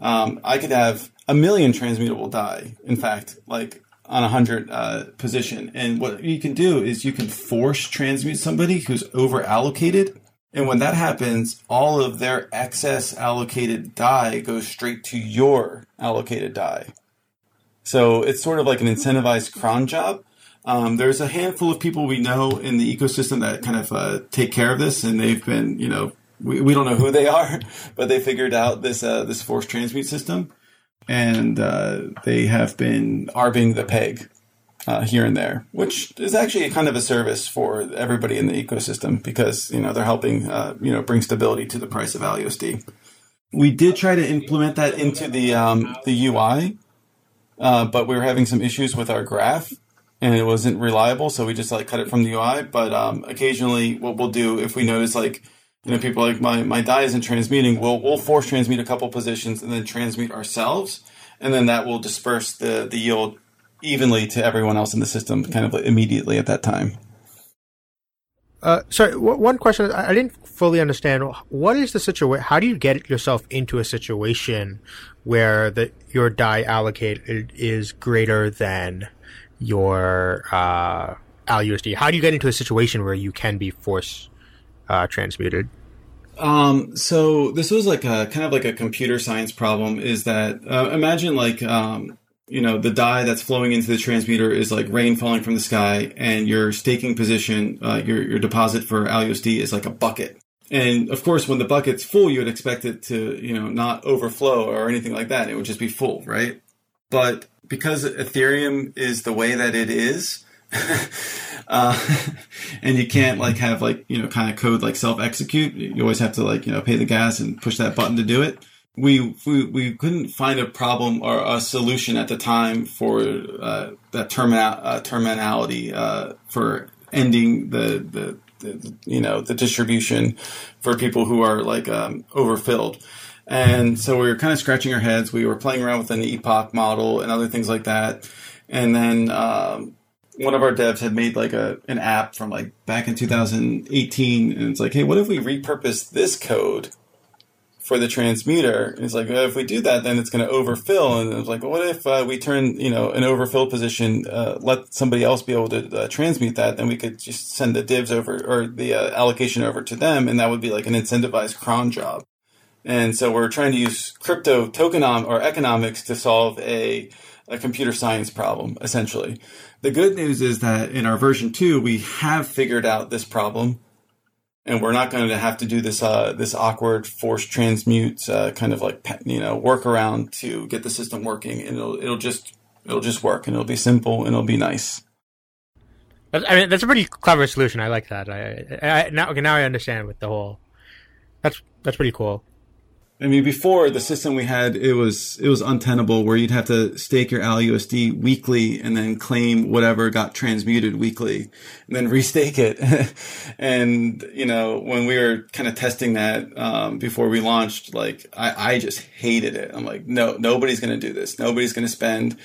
Um, I could have a million transmutable Dai. In fact, like on a hundred uh, position. And what you can do is you can force transmute somebody who's over allocated. And when that happens, all of their excess allocated Dai goes straight to your allocated Dai. So it's sort of like an incentivized cron job. Um, there's a handful of people we know in the ecosystem that kind of uh, take care of this, and they've been, you know, we, we don't know who they are, but they figured out this uh, this force transmute system and uh, they have been arbing the peg uh, here and there, which is actually kind of a service for everybody in the ecosystem because you know they're helping uh, you know bring stability to the price of ALUSD. We did try to implement that into the um, the UI, uh, but we were having some issues with our graph. And it wasn't reliable, so we just like cut it from the UI. But um, occasionally, what we'll do if we notice like you know, people like my, my DAI isn't transmuting. We'll, we'll force transmute a couple positions and then transmute ourselves. And then that will disperse the, the yield evenly to everyone else in the system kind of immediately at that time. Uh, sorry, w- one question. I didn't fully understand. What is the situation? How do you get yourself into a situation where the your DAI allocated is greater than your uh, ALUSD? How do you get into a situation where you can be force uh, transmuted? Um, so this was like a kind of like a computer science problem. Is that uh, imagine like um, you know the DAI that's flowing into the transmuter is like rain falling from the sky, and your staking position, uh, your your deposit for ALUSD is like a bucket. And of course, when the bucket's full, you would expect it to you know not overflow or anything like that. It would just be full, right? But because Ethereum is the way that it is, uh, and you can't like have like you know kind of code like self execute. You always have to like you know pay the gas and push that button to do it. We we, we couldn't find a problem or a solution at the time for uh, that terminal uh, terminality uh, for ending the, the the you know the distribution for people who are like um, overfilled. And so we were kind of scratching our heads. We were playing around with an epoch model and other things like that. And then um, one of our devs had made like a an app from like back in 2018 and it's like hey what if we repurpose this code for the transmuter and it's like well, if we do that then it's going to overfill and it's like well, what if uh, we turn you know an overfill position uh, let somebody else be able to uh, transmute that then we could just send the divs over or the uh, allocation over to them and that would be like an incentivized cron job and so we're trying to use crypto tokenom or economics to solve a a computer science problem, essentially. The good news is that in our version two, we have figured out this problem, and we're not going to have to do this uh, this awkward force transmute uh, kind of like you know workaround to get the system working, and it'll it'll just it'll just work, and it'll be simple, and it'll be nice. I mean, that's a pretty clever solution. I like that. I, I now okay, now I understand with the whole. That's that's pretty cool. I mean, before the system we had, it was it was untenable where you'd have to stake your ALUSD weekly and then claim whatever got transmuted weekly, and then restake it. and you know, when we were kind of testing that um, before we launched, like I, I just hated it. I'm like, no, nobody's going to do this. Nobody's going to spend,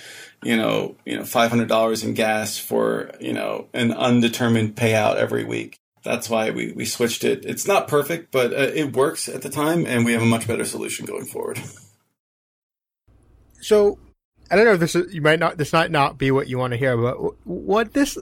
you know, you know, five hundred dollars in gas for you know an undetermined payout every week that's why we, we switched it. It's not perfect, but uh, it works at the time, and we have a much better solution going forward. So, I don't know if this is, you might not this might not be what you want to hear, but what this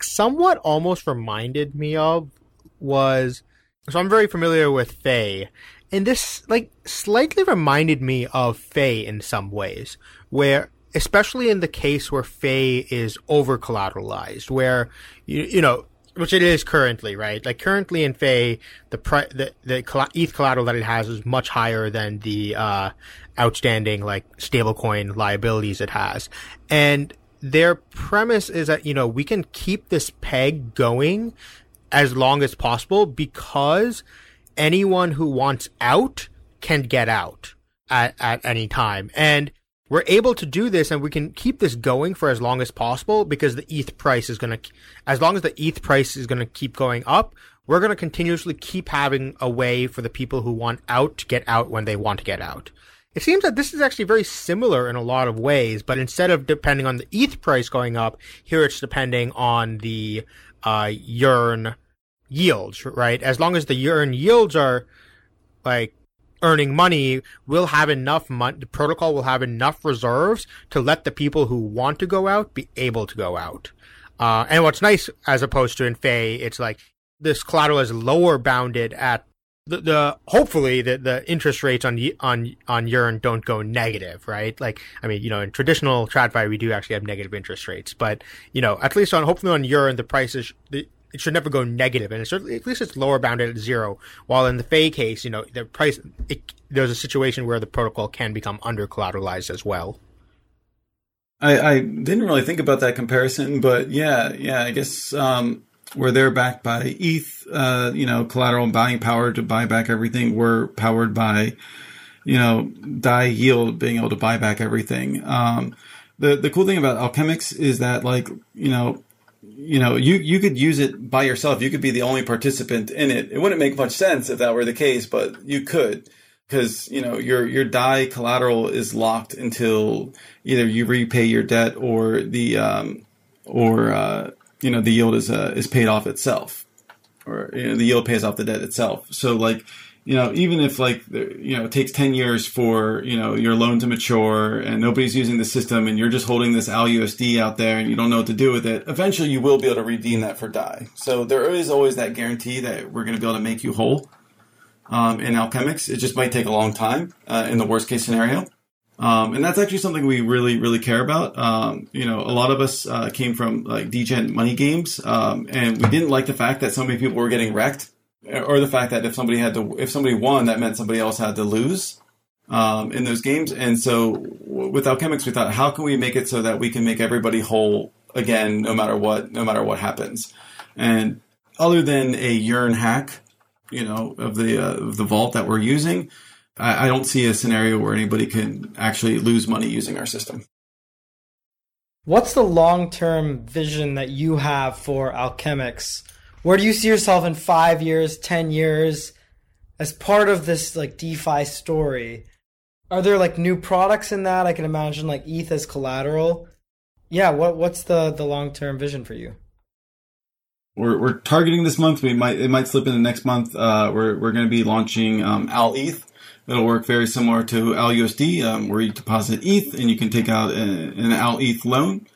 somewhat almost reminded me of was so I'm very familiar with Fei, and this like slightly reminded me of Fei in some ways, where especially in the case where Fei is over collateralized, where you you know which it is currently, right? Like currently in Fei, the pri- the the ETH collateral that it has is much higher than the uh, outstanding like stablecoin liabilities it has, and their premise is that you know we can keep this peg going as long as possible because anyone who wants out can get out at, at any time. And we're able to do this and we can keep this going for as long as possible because the ETH price is going to, as long as the ETH price is going to keep going up, we're going to continuously keep having a way for the people who want out to get out when they want to get out. It seems that this is actually very similar in a lot of ways, but instead of depending on the ETH price going up, here it's depending on the uh, Yearn yields, right? As long as the Yearn yields are like earning money, we'll have enough money. The protocol will have enough reserves to let the people who want to go out be able to go out. Uh, and what's nice, as opposed to in Fei, it's like this collateral is lower bounded at the, the hopefully the, the interest rates on on on Yearn don't go negative, right? Like I mean, you know, in traditional TradFi we do actually have negative interest rates, but you know, at least on hopefully on Yearn the prices the, it should never go negative, and it's, at least it's lower bounded at zero. While in the Fei case, you know, the price it, there's a situation where the protocol can become under collateralized as well. I, I didn't really think about that comparison, but yeah, yeah, I guess um, where they're backed by ETH, uh, you know, collateral and buying power to buy back everything. We're powered by, you know, DAI yield being able to buy back everything. Um, the the cool thing about Alchemix is that like you know you know you you could use it by yourself. You could be the only participant in it. It wouldn't make much sense if that were the case but you could because you know your your DAI collateral is locked until either you repay your debt or the um, or uh, you know the yield is uh, is paid off itself, or you know, the yield pays off the debt itself. So like you know even if like you know it takes 10 years for you know your loan to mature and nobody's using the system and you're just holding this ALUSD out there and you don't know what to do with it eventually you will be able to redeem that for DAI. So there is always that guarantee that we're going to be able to make you whole um, in Alchemix. It just might take a long time uh, in the worst case scenario. Um, and that's actually something we really, really care about. Um, you know, a lot of us uh, came from like degen money games, um, and we didn't like the fact that so many people were getting wrecked, or the fact that if somebody had to, if somebody won, that meant somebody else had to lose um, in those games. And so, with Alchemix, we thought, how can we make it so that we can make everybody whole again, no matter what, no matter what happens. And other than a Yearn hack, you know, of the uh, of the vault that we're using I, I don't see a scenario where anybody can actually lose money using our system. What's the long term vision that you have for Alchemix? Where do you see yourself in five years, ten years, as part of this like DeFi story? Are there like new products in that? I can imagine like ETH as collateral. Yeah, what what's the the long term vision for you? We're, we're targeting this month. We might it might slip into next month. Uh, we're we're going to be launching um, Al ETH, It'll work very similar to ALUSD, um, where you deposit ETH and you can take out an, an AL ETH loan.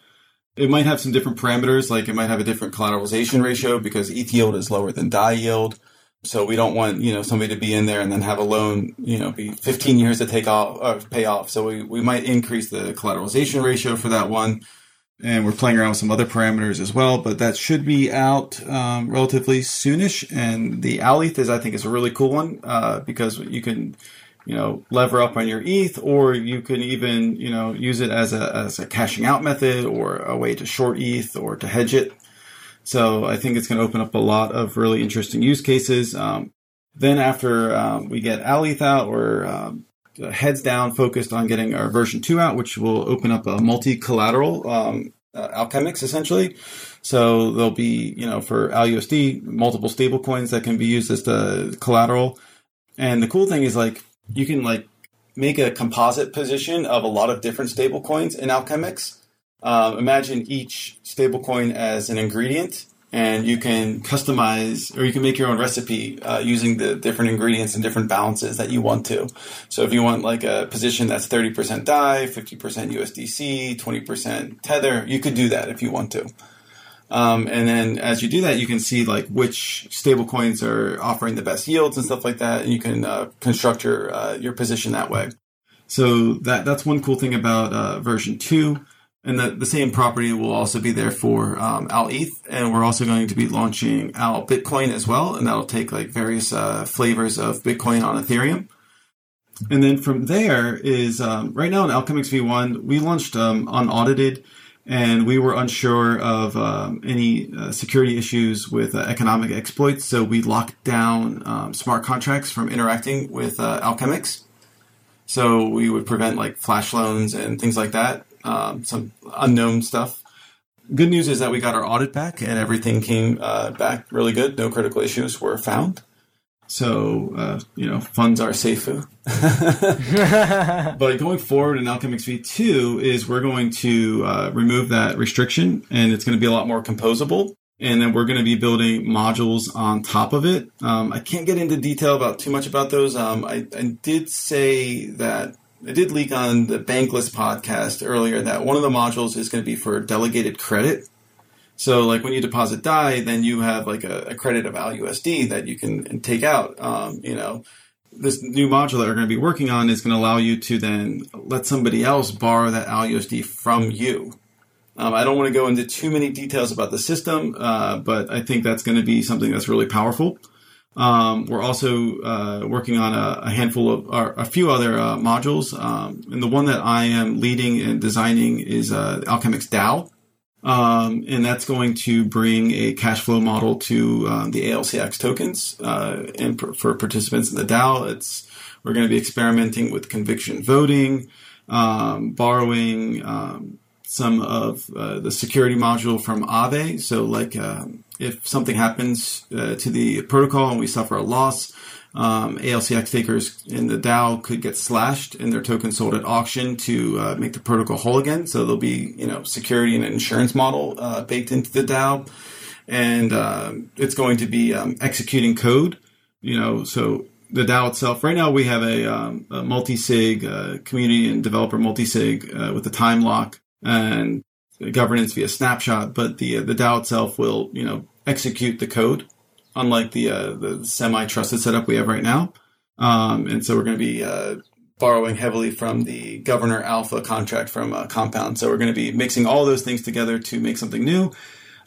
It might have some different parameters, like it might have a different collateralization ratio because ETH yield is lower than DAI yield. So we don't want you know somebody to be in there and then have a loan you know be 15 years to take off uh, pay off. So we, we might increase the collateralization ratio for that one, and we're playing around with some other parameters as well. But that should be out um, relatively soonish. And the Aleth is I think is a really cool one uh, because you can you know, lever up on your ETH, or you can even, you know, use it as a, as a cashing out method or a way to short ETH or to hedge it. So I think it's going to open up a lot of really interesting use cases. Um, then after um, we get AlETH out, we're um, heads down focused on getting our version two out, which will open up a multi-collateral um, uh, Alchemix essentially. So there'll be, you know, for ALUSD, multiple stable coins that can be used as the collateral. And the cool thing is like you can like make a composite position of a lot of different stablecoins in Alchemix. Um, imagine each stablecoin as an ingredient, and you can customize or you can make your own recipe uh, using the different ingredients and different balances that you want to. So if you want like a position that's 30% DAI, 50% USDC, 20% Tether, you could do that if you want to. Um, and then as you do that, you can see like which stablecoins are offering the best yields and stuff like that, and you can uh, construct your uh, your position that way. So that that's one cool thing about uh, version two, and the the same property will also be there for um, Al ETH, and we're also going to be launching Al Bitcoin as well, and that'll take like various uh, flavors of Bitcoin on Ethereum. And then from there is um, right now in Alchemix V1, we launched um, unaudited and we were unsure of um, any uh, security issues with uh, economic exploits. So we locked down um, smart contracts from interacting with uh, Alchemix. So we would prevent like flash loans and things like that, um, some unknown stuff. Good news is that we got our audit back and everything came uh, back really good. No critical issues were found. So, uh, you know, funds are safe. but going forward in Alchemix V2 is we're going to uh, remove that restriction and it's going to be a lot more composable. And then we're going to be building modules on top of it. Um, I can't get into detail about too much about those. Um, I, I did say that I did leak on the Bankless podcast earlier that one of the modules is going to be for delegated credit. So, like when you deposit DAI, then you have like a, a credit of ALUSD that you can take out. Um, you know, this new module that we're going to be working on is going to allow you to then let somebody else borrow that ALUSD from you. Um, I don't want to go into too many details about the system, uh, but I think that's going to be something that's really powerful. Um, we're also uh, working on a, a, handful of, or a few other uh, modules, um, and the one that I am leading and designing is uh, Alchemix DAO. Um, and that's going to bring a cash flow model to um, the ALCX tokens uh, and for, participants in the DAO. It's we're going to be experimenting with conviction voting, um, borrowing um, some of uh, the security module from Aave. So, like um, if something happens uh, to the protocol and we suffer a loss, um, ALCX takers in the DAO could get slashed and their token sold at auction to uh, make the protocol whole again. So there'll be, you know, security and an insurance model uh, baked into the DAO. And uh, it's going to be um, executing code, you know, so the DAO itself, right now we have a, um, a multi-sig uh, community and developer multi-sig uh, with the time lock and governance via snapshot, but the, uh, the DAO itself will, you know, execute the code unlike the uh, the semi trusted setup we have right now. Um, and so we're going to be uh, borrowing heavily from the Governor Alpha contract from uh, Compound. So we're going to be mixing all those things together to make something new.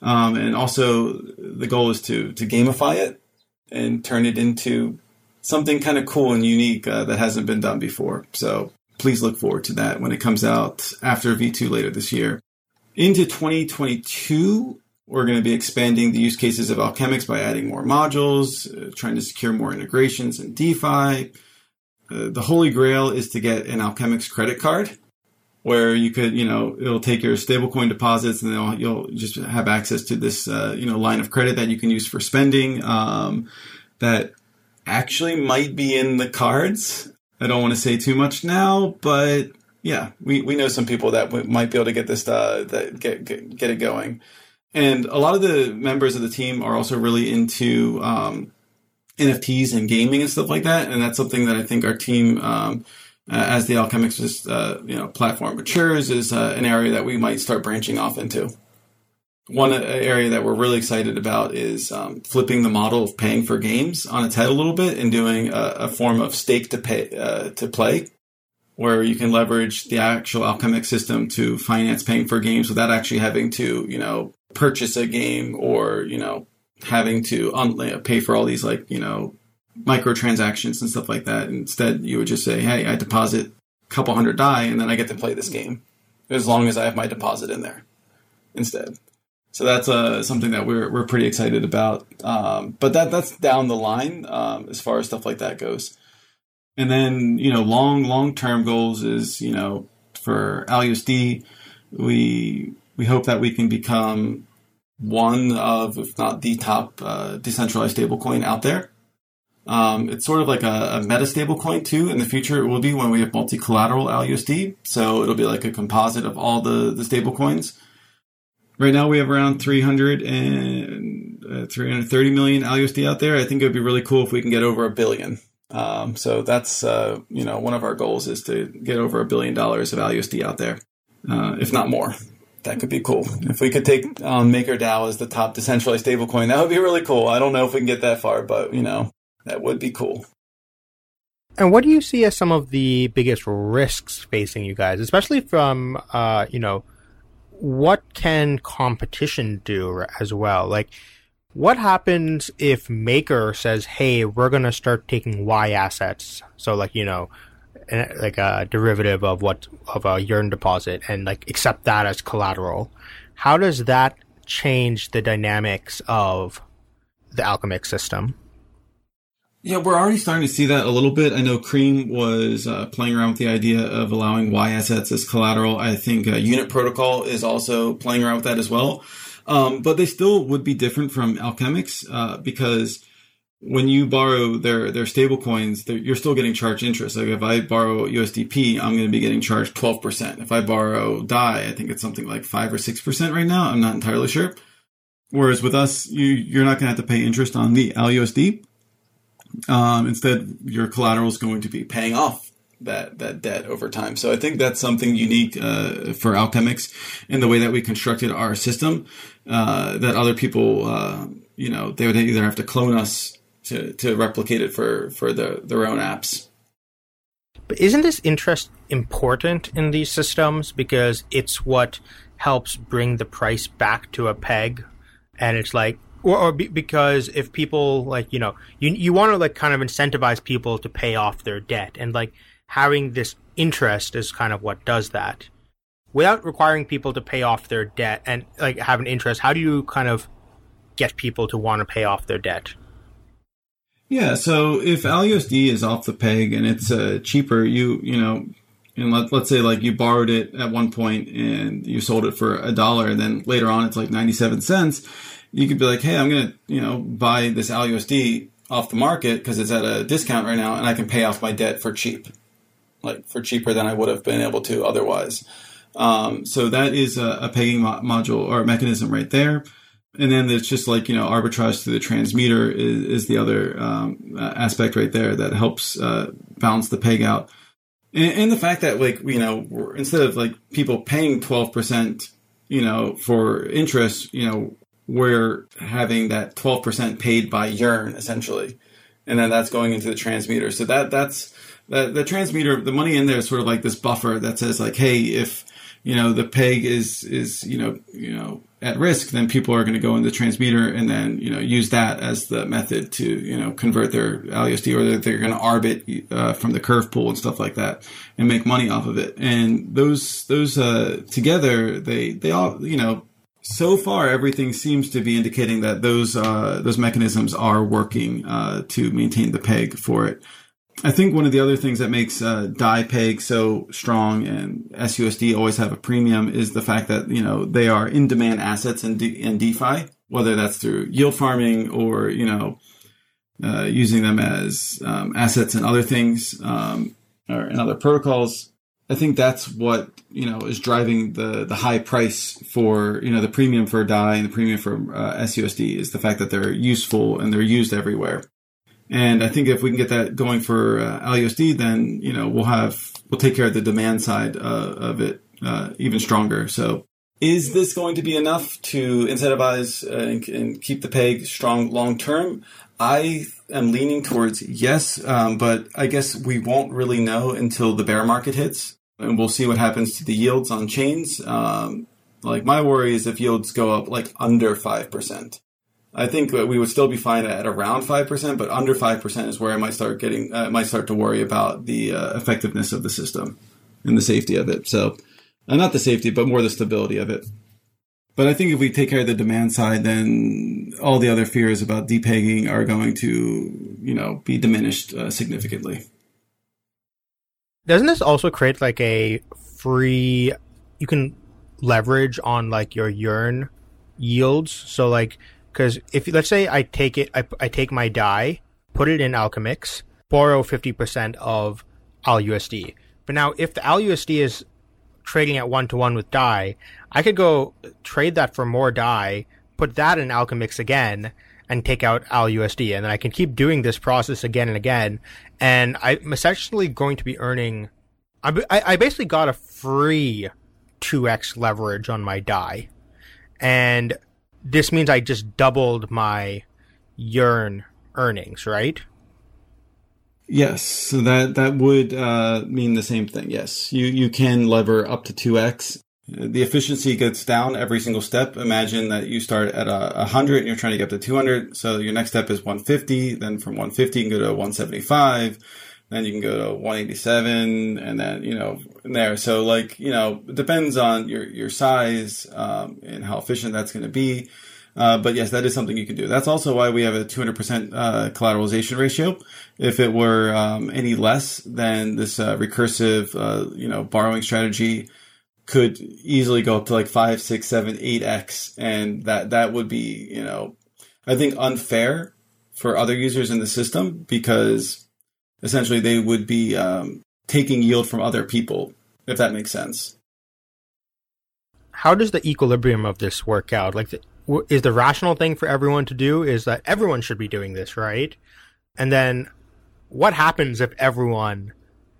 Um, and also the goal is to to gamify it and turn it into something kind of cool and unique uh, that hasn't been done before. So please look forward to that when it comes out after V2 later this year. Into 2022, we're going to be expanding the use cases of Alchemix by adding more modules, uh, trying to secure more integrations in DeFi. Uh, the holy grail is to get an Alchemix credit card where you could, you know, it'll take your stablecoin deposits and you'll just have access to this, uh, you know, line of credit that you can use for spending um, that actually might be in the cards. I don't want to say too much now, but yeah, we, we know some people that might be able to get this, uh, that get, get, get it going. And a lot of the members of the team are also really into um, NFTs and gaming and stuff like that. And that's something that I think our team, um, uh, as the Alchemix uh, you know platform matures, is uh, an area that we might start branching off into. One uh, area that we're really excited about is um, flipping the model of paying for games on its head a little bit and doing a, a form of stake to pay uh, to play, where you can leverage the actual Alchemix system to finance paying for games without actually having to, you know, purchase a game or, you know, having to un- pay for all these like, you know, microtransactions and stuff like that. Instead, you would just say, hey, I deposit a couple hundred DAI, and then I get to play this game as long as I have my deposit in there instead. So that's uh, something that we're, we're pretty excited about. Um, but that that's down the line um, as far as stuff like that goes. And then, you know, long, long term goals is, you know, for ALUSD, we we hope that we can become one of, if not the top uh, decentralized stablecoin out there. Um, it's sort of like a, a meta stablecoin too. In the future, it will be when we have multi-collateral ALUSD. So it'll be like a composite of all the the stablecoins. Right now, we have around 300 and uh, 330 million ALUSD out there. I think it would be really cool if we can get over a billion. Um, so that's uh, you know one of our goals is to get over a billion dollars of ALUSD out there, uh, if not more that could be cool. If we could take um, MakerDAO as the top decentralized stablecoin, that would be really cool. I don't know if we can get that far, but you know, that would be cool. And what do you see as some of the biggest risks facing you guys, especially from, uh, you know, what can competition do as well? Like, what happens if Maker says, "Hey, we're going to start taking Y assets"? So, like, you know, like a derivative of what of a yearn deposit and like accept that as collateral. How does that change the dynamics of the Alchemix system? Yeah, we're already starting to see that a little bit. I know Cream was uh, playing around with the idea of allowing Y assets as collateral. I think uh, Unit Protocol is also playing around with that as well. Um, but they still would be different from Alchemix uh, because when you borrow their their stable coins, you're still getting charged interest. Like if I borrow USDP, I'm going to be getting charged 12%. If I borrow DAI, I think it's something like 5 or 6% right now. I'm not entirely sure. Whereas with us, you, you're not going to have to pay interest on the ALUSD. Um, instead, your collateral is going to be paying off that that debt over time. So I think that's something unique uh, for Alchemix in the way that we constructed our system. Uh, that other people, uh, you know, they would either have to clone us to, to replicate it for for the, their own apps. But isn't this interest important in these systems? Because it's what helps bring the price back to a peg, and it's like or, or be, because if people like you know you you want to like kind of incentivize people to pay off their debt. And like having this interest is kind of what does that. Without requiring people to pay off their debt and like have an interest how do you kind of get people to want to pay off their debt yeah so if ALUSD is off the peg and it's uh, cheaper you you know and let, let's say like you borrowed it at one point and you sold it for a dollar and then later on it's like 97 cents you could be like, hey, I'm to, you know, buy this ALUSD off the market because it's at a discount right now and I can pay off my debt for cheap, like for cheaper than I would have been able to otherwise. Um, so that is a, a pegging mo- module or mechanism right there. And then it's just like, you know, arbitrage through the transmuter is, is the other um, aspect right there that helps uh, balance the peg out. And, and, the fact that, like, you know, instead of like people paying 12%, you know, for interest, you know, we're having that 12% paid by Yearn essentially. And then that's going into the transmuter. So that, that's, the, the transmuter, the money in there is sort of like this buffer that says like, hey, if, you know, the peg is, is, you know, you know, at risk, then people are going to go in the transmuter and then, you know, use that as the method to, you know, convert their ALUSD or they're, they're going to arbit uh, from the curve pool and stuff like that and make money off of it. And those, those, uh, together, they, they all, you know, so far, everything seems to be indicating that those uh, those mechanisms are working uh, to maintain the peg for it. I think one of the other things that makes uh, DAI peg so strong and SUSD always have a premium is the fact that you know they are in demand assets in, in DeFi, whether that's through yield farming or you know uh, using them as um, assets and other things um, or in other protocols. I think that's what you know is driving the the high price for you know the premium for DAI and the premium for uh, SUSD is the fact that they're useful and they're used everywhere. And I think if we can get that going for uh, then you know we'll have we'll take care of the demand side uh, of it uh, even stronger. So, is this going to be enough to incentivize uh, and, and, keep the peg strong long term? I am leaning towards yes, um, but I guess we won't really know until the bear market hits and we'll see what happens to the yields on chains. Um, like my worry is if yields go up like under five percent. I think that we would still be fine at around five percent, but under five percent is where I might start getting, uh, might start to worry about the uh, effectiveness of the system and the safety of it. So, uh, not the safety, but more the stability of it. But I think if we take care of the demand side, then all the other fears about depegging are going to, you know, be diminished uh, significantly. Doesn't this also create like a free? You can leverage on like your yearn yields. So like, because if let's say I take it, I, I take my DAI, put it in Alchemix, borrow fifty percent of ALUSD. But now, if the ALUSD is trading at one to one with DAI, I could go trade that for more DAI, put that in Alchemix again, and take out ALUSD. And then I can keep doing this process again and again. And I'm essentially going to be earning, I, I basically got a free 2x leverage on my DAI, And this means I just doubled my yearn earnings, right? Yes, so that that would uh, mean the same thing. Yes, you you can lever up to two x, the efficiency gets down every single step. Imagine that you start at a 100 and you're trying to get up to 200. So your next step is 150. Then from 150, you can go to 175. Then you can go to 187 and then you know there. So like you know it depends on your your size um, and how efficient that's going to be. Uh, but yes that is something you can do. That's also why we have a 200% uh, collateralization ratio. If it were um, any less then this uh, recursive uh, you know borrowing strategy could easily go up to like five six seven eight x and that that would be you know i think unfair for other users in the system because essentially they would be um, taking yield from other people, if that makes sense. How does the equilibrium of this work out? Like, the, is the rational thing for everyone to do is that everyone should be doing this, right? And then, what happens if everyone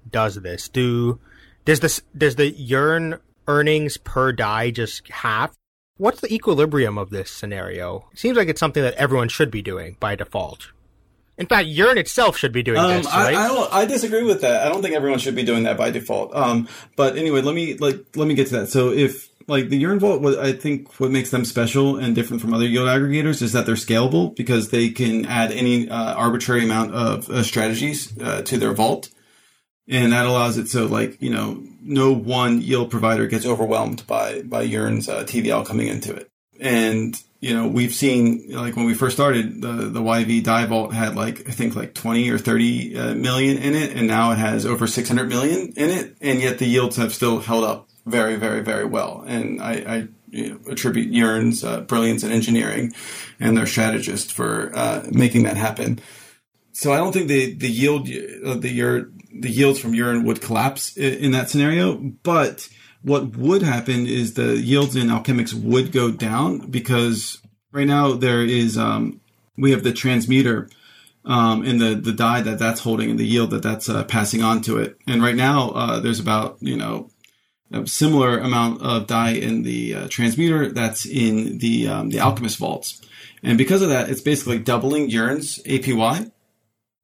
does this? Do does this does the Yearn earnings per DAI just half? What's the equilibrium of this scenario? It seems like it's something that everyone should be doing by default. In fact, Yearn itself should be doing um, this, right? I, I, don't. I disagree with that. I don't think everyone should be doing that by default. Um, but anyway, let me like let me get to that. So if like the Yearn Vault, what I think what makes them special and different from other yield aggregators is that they're scalable because they can add any uh, arbitrary amount of uh, strategies uh, to their vault, and that allows it so like you know no one yield provider gets overwhelmed by by Yearn's uh, TVL coming into it, and you know, we've seen like when we first started, the the YV DAI Vault had like I think like twenty or thirty uh, million in it, and now it has over six hundred million in it, and yet the yields have still held up very, very, very well. And I, I you know, attribute Yearn's uh, brilliance in engineering and their strategist for uh, making that happen. So I don't think the the yield uh, the year the yields from Yearn would collapse in that scenario, but what would happen is the yields in Alchemix would go down because right now there is um, we have the transmuter um, and the the DAI that that's holding and the yield that that's uh, passing on to it. And right now uh, there's about you know a similar amount of DAI in the uh, transmuter that's in the um, the Alchemix vaults. And because of that, it's basically doubling Yearn's APY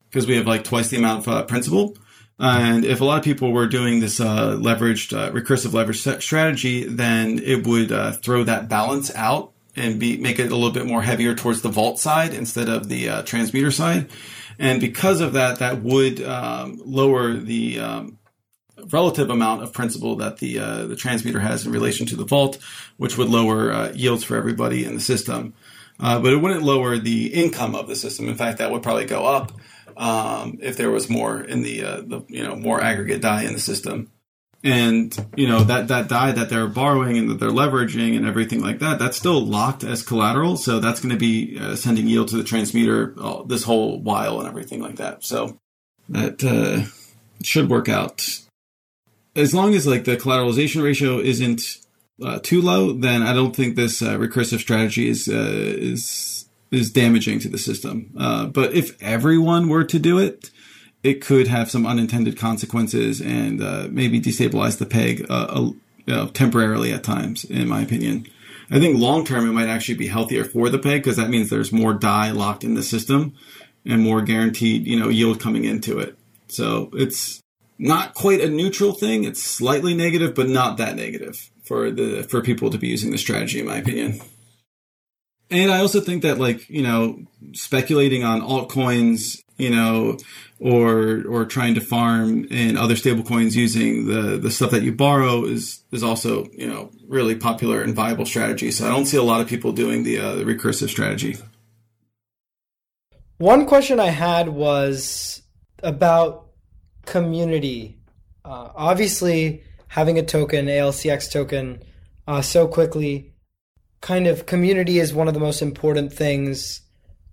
because we have like twice the amount of uh, principal. And if a lot of people were doing this uh, leveraged, uh, recursive leverage strategy, then it would uh, throw that balance out and be make it a little bit more heavier towards the vault side instead of the uh, transmuter side. And because of that, that would um, lower the um, relative amount of principal that the uh, the transmuter has in relation to the vault, which would lower uh, yields for everybody in the system. but it wouldn't lower the income of the system. In fact, that would probably go up um, if there was more in the, uh, the you know more aggregate DAI in the system. And you know that that DAI that they're borrowing and that they're leveraging and everything like that that's still locked as collateral. So that's going to be uh, sending yield to the transmuter uh, this whole while and everything like that. So that uh, should work out. As long as like the collateralization ratio isn't uh, too low then i don't think this uh, recursive strategy is uh, is is damaging to the system. Uh, but if everyone were to do it, it could have some unintended consequences and uh, maybe destabilize the peg uh, temporarily at times, in my opinion. I think long term it might actually be healthier for the peg because that means there's more DAI locked in the system and more guaranteed, you know, yield coming into it. So it's not quite a neutral thing. It's slightly negative, but not that negative for the for people to be using the strategy, in my opinion. And I also think that like, you know, speculating on altcoins, you know, or or trying to farm in other stablecoins using the the stuff that you borrow is is also, you know, really popular and viable strategy. So I don't see a lot of people doing the, uh, recursive strategy. One question I had was about community. Uh, obviously, having a token, ALCX token, uh, so quickly kind of community is one of the most important things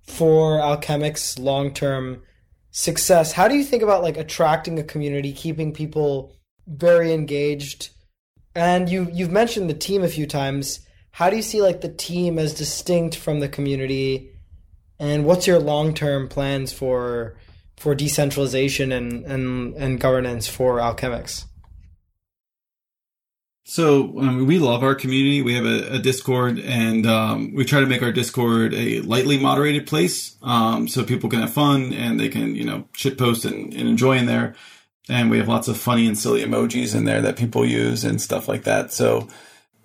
for Alchemix long term success. How do you think about like attracting a community, keeping people very engaged? And you you've mentioned the team a few times. How do you see like the team as distinct from the community? And what's your long term plans for for decentralization and, and, and governance for Alchemix? So um, we love our community. We have a, a Discord, and um, we try to make our Discord a lightly moderated place, um, so people can have fun and they can, you know, shit post and, and, enjoy in there. And we have lots of funny and silly emojis in there that people use and stuff like that. So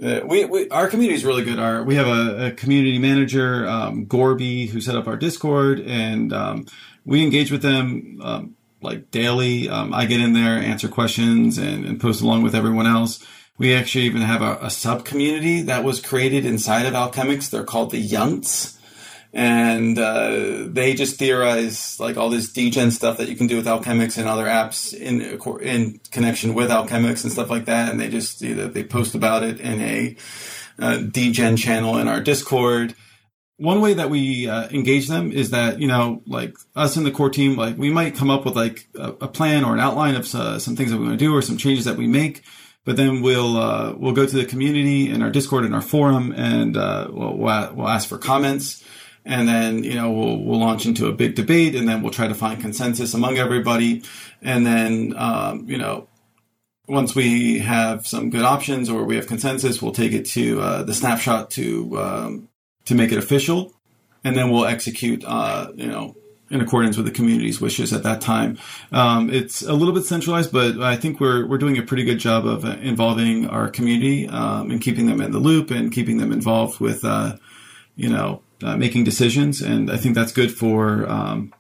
uh, we, we, our community is really good. Our we have a, a community manager, um, Gorby, who set up our Discord, and um, we engage with them um, like daily. I get in there, answer questions, and, and, post along with everyone else. We actually even have a, a sub community that was created inside of Alchemix. They're called the Yunts. And uh, they just theorize like all this degen stuff that you can do with Alchemix and other apps in in connection with Alchemix and stuff like that. And they just you know, they post about it in a uh, degen channel in our Discord one way that we uh, engage them is that you know like us in the core team like we might come up with like a, a plan or an outline of uh, some things that we want to do or some changes that we make but then we'll uh, we'll go to the community in our discord and our forum and uh, we'll, we'll ask for comments. And then you know we'll we'll launch into a big debate and then we'll try to find consensus among everybody. And then um, you know once we have some good options or we have consensus, we'll take it to uh, the snapshot to um, to make it official, and then we'll execute, uh, you know, in accordance with the community's wishes at that time. Um, it's a little bit centralized, but I think we're we're doing a pretty good job of uh, involving our community um, and keeping them in the loop and keeping them involved with, uh, you know, uh, making decisions. And I think that's good for, um,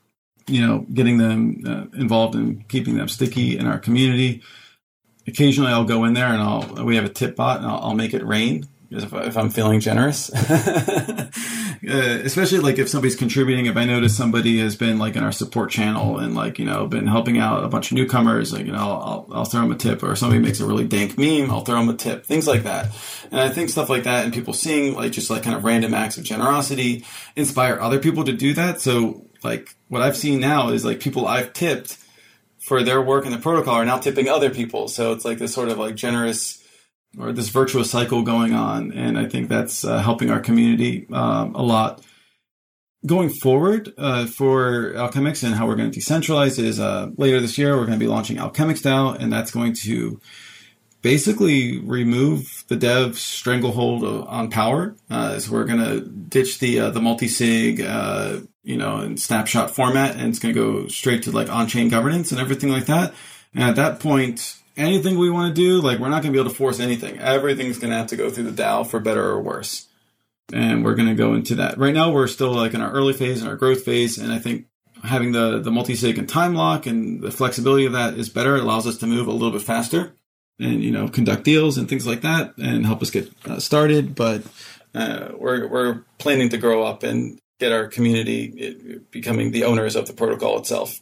you know, getting them uh, involved and keeping them sticky in our community. Occasionally, I'll go in there and I'll we have a tip bot and I'll, I'll make it rain if, if I'm feeling generous. uh, especially like if somebody's contributing, if I notice somebody has been like in our support channel and like, you know, been helping out a bunch of newcomers, like, you know, I'll, I'll throw them a tip or somebody makes a really dank meme, I'll throw them a tip, things like that. And I think stuff like that and people seeing like just like kind of random acts of generosity inspire other people to do that. So like what I've seen now is like people I've tipped for their work in the protocol are now tipping other people. So it's like this sort of like generous, or this virtuous cycle going on, and I think that's uh, helping our community um, a lot. Going forward uh, for Alchemix and how we're going to decentralize is uh, later this year we're going to be launching Alchemix DAO, and that's going to basically remove the dev stranglehold on power. Uh, so we're going to ditch the uh, the multi sig, uh, you know, and snapshot format, and it's going to go straight to like on chain governance and everything like that. And at that point, anything we want to do, like we're not going to be able to force anything. Everything's going to have to go through the DAO for better or worse. And we're going to go into that. Right now, we're still like in our early phase and our growth phase. And I think having the, the multi-sig and time lock and the flexibility of that is better. It allows us to move a little bit faster and, you know, conduct deals and things like that and help us get uh, started. But uh, we're, we're planning to grow up and get our community becoming the owners of the protocol itself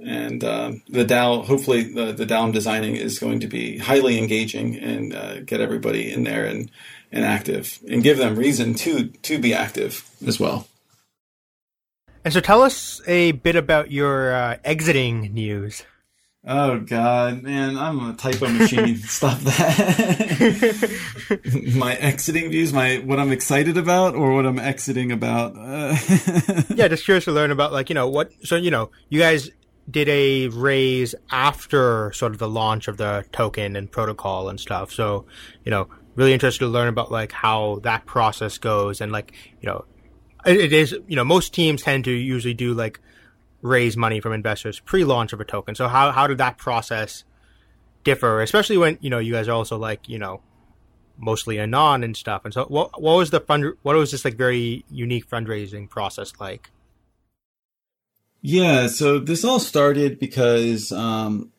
and uh, the DAO, hopefully, the, the DAO I'm designing is going to be highly engaging and uh, get everybody in there and, and active and give them reason to to be active as well. And so, tell us a bit about your uh, exiting news. Oh God, man, I'm a typo machine. Stop that. my exiting views, my what I'm excited about, or what I'm exiting about. Uh, yeah, just curious to learn about, like you know what. So you know, you guys did a raise after sort of the launch of the token and protocol and stuff. So, you know, really interested to learn about like how that process goes and like, you know, it, it is, you know, most teams tend to usually do like raise money from investors pre-launch of a token. So how, how did that process differ, especially when, you know, you guys are also like, you know, mostly anon and stuff. And so what, what was the fund, what was this like very unique fundraising process like? Yeah, so this all started because um,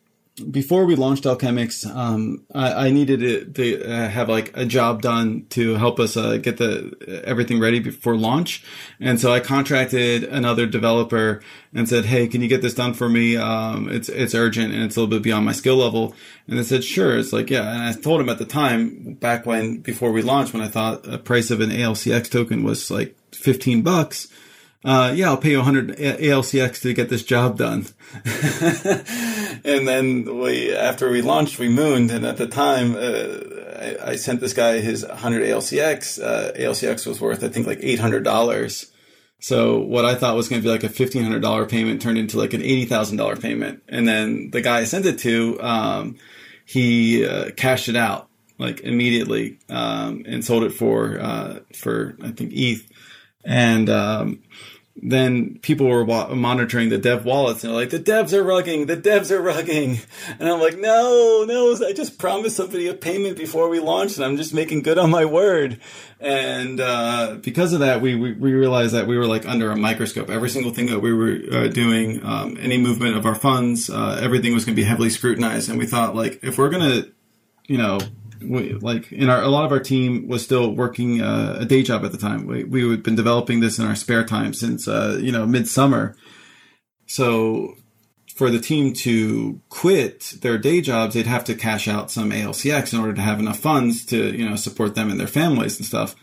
before we launched Alchemix, um, I, I, needed to, to uh, have like a job done to help us uh, get the everything ready before launch, and so I contracted another developer and said, "Hey, can you get this done for me? Um, it's it's urgent and it's a little bit beyond my skill level." And they said, "Sure." It's like, yeah, and I told him at the time, back when before we launched, when I thought the price of an ALCX token was like fifteen bucks uh, yeah, I'll pay you 100 ALCX to get this job done. and then we, after we launched, we mooned. And at the time, uh, I, I, sent this guy his 100 ALCX. Uh, ALCX was worth, I think, like $800. So what I thought was going to be like a $1,500 payment turned into like an $80,000 payment. And then the guy I sent it to, um, he uh, cashed it out like immediately um, and sold it for, uh, for I think ETH. And, um, then people were wa- monitoring the dev wallets and they're like, the devs are rugging, the devs are rugging. And I'm like, no, no, I just promised somebody a payment before we launched and I'm just making good on my word. And, uh, because of that, we, we, we, realized that we were like under a microscope. Every single thing that we were uh, doing, um, any movement of our funds, uh, everything was going to be heavily scrutinized. And we thought like, if we're going to, you know, we, like in our a lot of our team was still working uh, a day job at the time. We we had been developing this in our spare time since uh, you know midsummer. So for the team to quit their day jobs, they'd have to cash out some ALCX in order to have enough funds to you know support them and their families and stuff.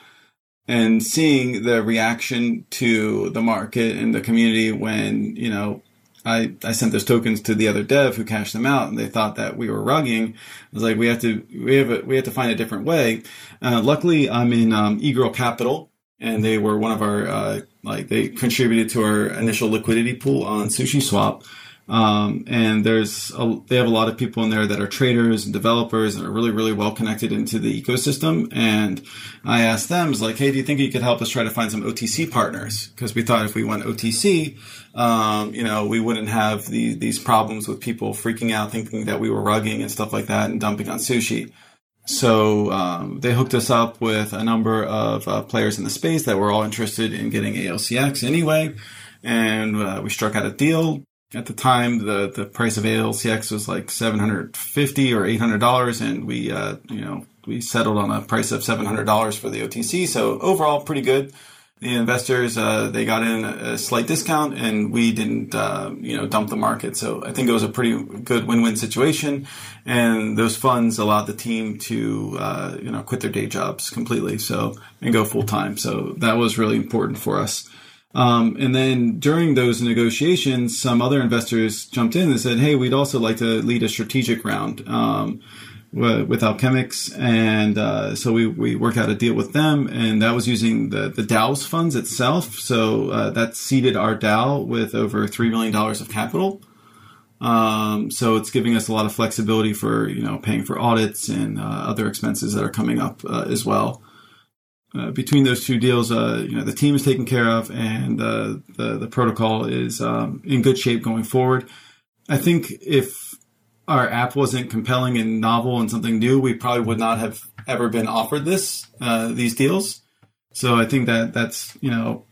And seeing the reaction to the market and the community when you know I, I sent those tokens to the other dev who cashed them out and they thought that we were rugging. I was like, we have to, we have a, we have to find a different way. Uh, luckily I'm in, um, eGirl Capital and they were one of our, uh, like they contributed to our initial liquidity pool on SushiSwap. Um, and there's a, they have a lot of people in there that are traders and developers and are really really well connected into the ecosystem. And I asked them, "Is like, hey, do you think you could help us try to find some OTC partners? Because we thought if we went OTC, um, you know, we wouldn't have these these problems with people freaking out, thinking that we were rugging and stuff like that, and dumping on sushi." So um, they hooked us up with a number of uh, players in the space that were all interested in getting ALCX anyway, and uh, we struck out a deal at the time the the price of ALCX was like 750 or 800 dollars and we uh, you know we settled on a price of 700 dollars for the OTC so overall pretty good. The investors uh, they got in a slight discount and we didn't uh, you know dump the market. So I think it was a pretty good win-win situation. And those funds allowed the team to uh, you know quit their day jobs completely so and go full time so that was really important for us um, and then during those negotiations, some other investors jumped in and said, "Hey, we'd also like to lead a strategic round um, with Alchemix." And uh, so we, we worked out a deal with them, and that was using the the DAO's funds itself. So uh, that seeded our DAO with over three million dollars of capital. Um, so it's giving us a lot of flexibility for you know paying for audits and uh, other expenses that are coming up uh, as well. Uh, between those two deals, uh, you know, the team is taken care of, and uh, the the protocol is um, in good shape going forward. I think if our app wasn't compelling and novel and something new, we probably would not have ever been offered this uh, these deals. So I think that that's you know,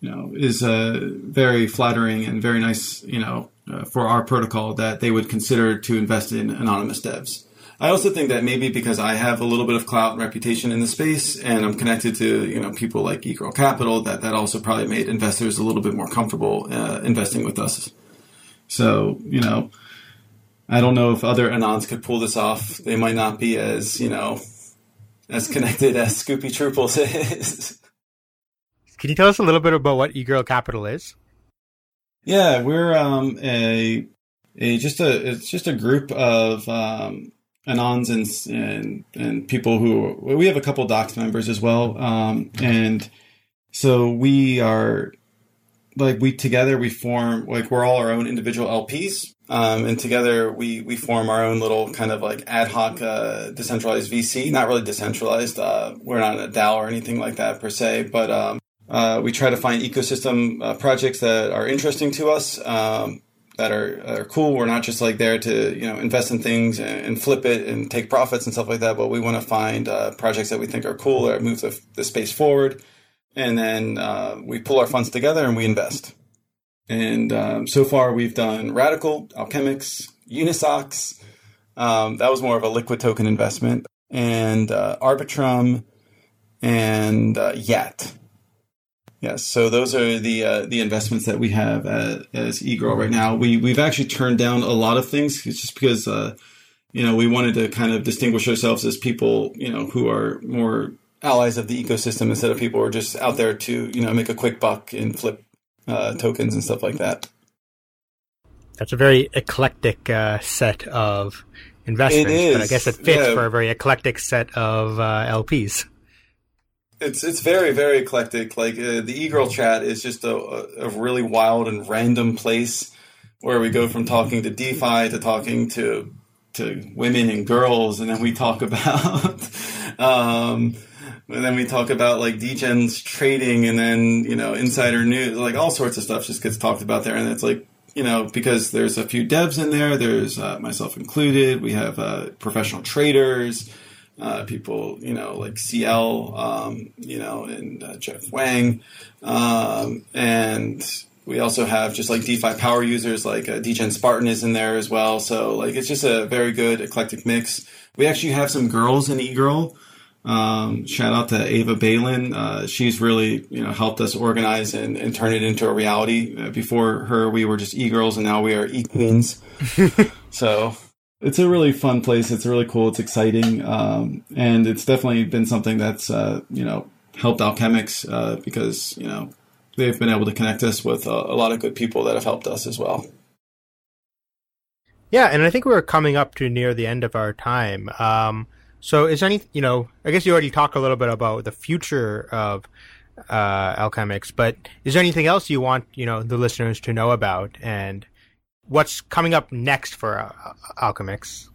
you know, is uh, very flattering and very nice, you know, for our protocol that they would consider to invest in anonymous devs. I also think that maybe because I have a little bit of clout and reputation in the space, and I'm connected to you know people like eGirl Capital, that that also probably made investors a little bit more comfortable uh, investing with us. So you know, I don't know if other anons could pull this off. They might not be as you know as connected as Scoopy Trooples is. Can you tell us a little bit about what eGirl Capital is? Yeah, we're um, a a just a it's just a group of um, anons and, and and people who we have a couple docs members as well um, and so we are like we together we form like we're all our own individual lps um, and together we we form our own little kind of like ad hoc uh, decentralized vc not really decentralized uh, we're not a dao or anything like that per se but um, uh, we try to find ecosystem uh, projects that are interesting to us um, that are, are cool. We're not just like there to you know invest in things and, and flip it and take profits and stuff like that. But we want to find uh, projects that we think are cool that move the, the space forward, and then uh, we pull our funds together and we invest. And um, so far, we've done Radicle, Alchemix, Unisocks. Um, that was more of a liquid token investment, and uh, Arbitrum, and uh, Yat. Yes, so those are the uh, the investments that we have at, as eGirl right now. We we've actually turned down a lot of things just because uh, you know we wanted to kind of distinguish ourselves as people you know who are more allies of the ecosystem instead of people who are just out there to you know make a quick buck and flip uh, tokens and stuff like that. That's a very eclectic uh, set of investments, but I guess it fits yeah. for a very eclectic set of uh, LPs. It's it's very very eclectic. Like uh, the eGirl chat is just a, a really wild and random place where we go from talking to DeFi to talking to to women and girls, and then we talk about um, and then we talk about like Degen's trading, and then you know insider news, like all sorts of stuff just gets talked about there, and it's like you know because there's a few devs in there, there's uh, myself included. We have uh, professional traders. Uh, people, you know, like CL, um, you know, and uh, Jeff Wang, um, and we also have just like DeFi power users, like uh, Degen Spartan is in there as well. So like it's just a very good eclectic mix. We actually have some girls in eGirl. Um, shout out to Ava Balin. Uh, she's really you know helped us organize and, and turn it into a reality. Uh, before her, we were just e-girls, and now we are e-queens. so it's a really fun place. It's really cool. It's exciting, um, and it's definitely been something that's uh, you know helped Alchemix uh, because you know they've been able to connect us with a, a lot of good people that have helped us as well. Yeah, and I think we're coming up to near the end of our time. Um, so, is any, you know, I guess you already talked a little bit about the future of uh, but is there anything else you want, you know, the listeners to know about and what's coming up next for uh, Alchemix?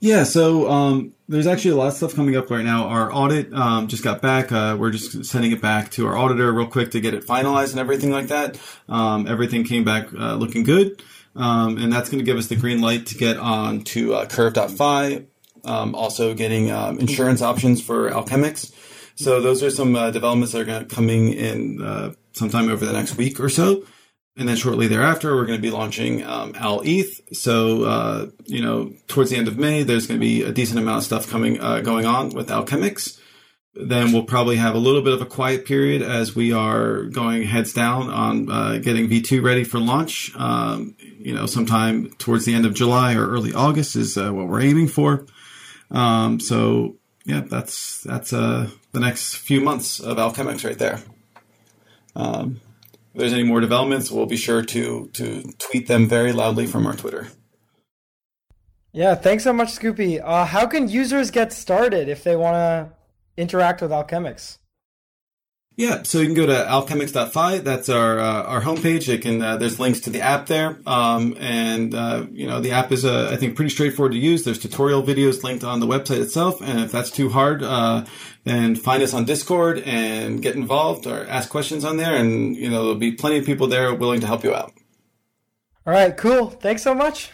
Yeah, so um, there's actually a lot of stuff coming up right now. Our audit um, just got back. Uh, we're just sending it back to our auditor real quick to get it finalized and everything like that. Um, everything came back uh, looking good. Um, and that's going to give us the green light to get on to uh, Curve.fi. Um, also getting um, insurance options for Alchemix. So those are some uh, developments that are gonna coming in uh, sometime over the next week or so. And then shortly thereafter, we're going to be launching um, alETH. So, uh, you know, towards the end of May, there's going to be a decent amount of stuff coming, uh, going on with Alchemix. Then we'll probably have a little bit of a quiet period as we are going heads down on uh, getting V2 ready for launch. Um, you know, sometime towards the end of July or early August is uh, what we're aiming for. Um, so, yeah, that's that's uh, the next few months of Alchemix right there. Um, if there's any more developments, we'll be sure to to tweet them very loudly from our Twitter. Yeah, thanks so much, Scoopy. Uh, how can users get started if they want to interact with Alchemix? Yeah, so you can go to alchemix.fi. That's our uh, our homepage. It can uh, there's links to the app there, um, and uh, you know the app is uh, I think pretty straightforward to use. There's tutorial videos linked on the website itself, and if that's too hard, uh, then find us on Discord and get involved or ask questions on there, and you know there'll be plenty of people there willing to help you out. All right, cool. Thanks so much.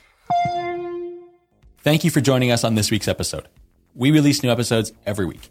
Thank you for joining us on this week's episode. We release new episodes every week.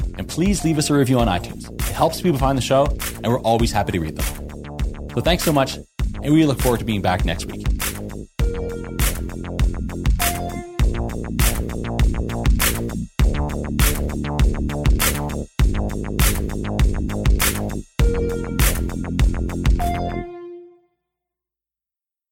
And please leave us a review on iTunes. It helps people find the show, and we're always happy to read them. So thanks so much, and we look forward to being back next week.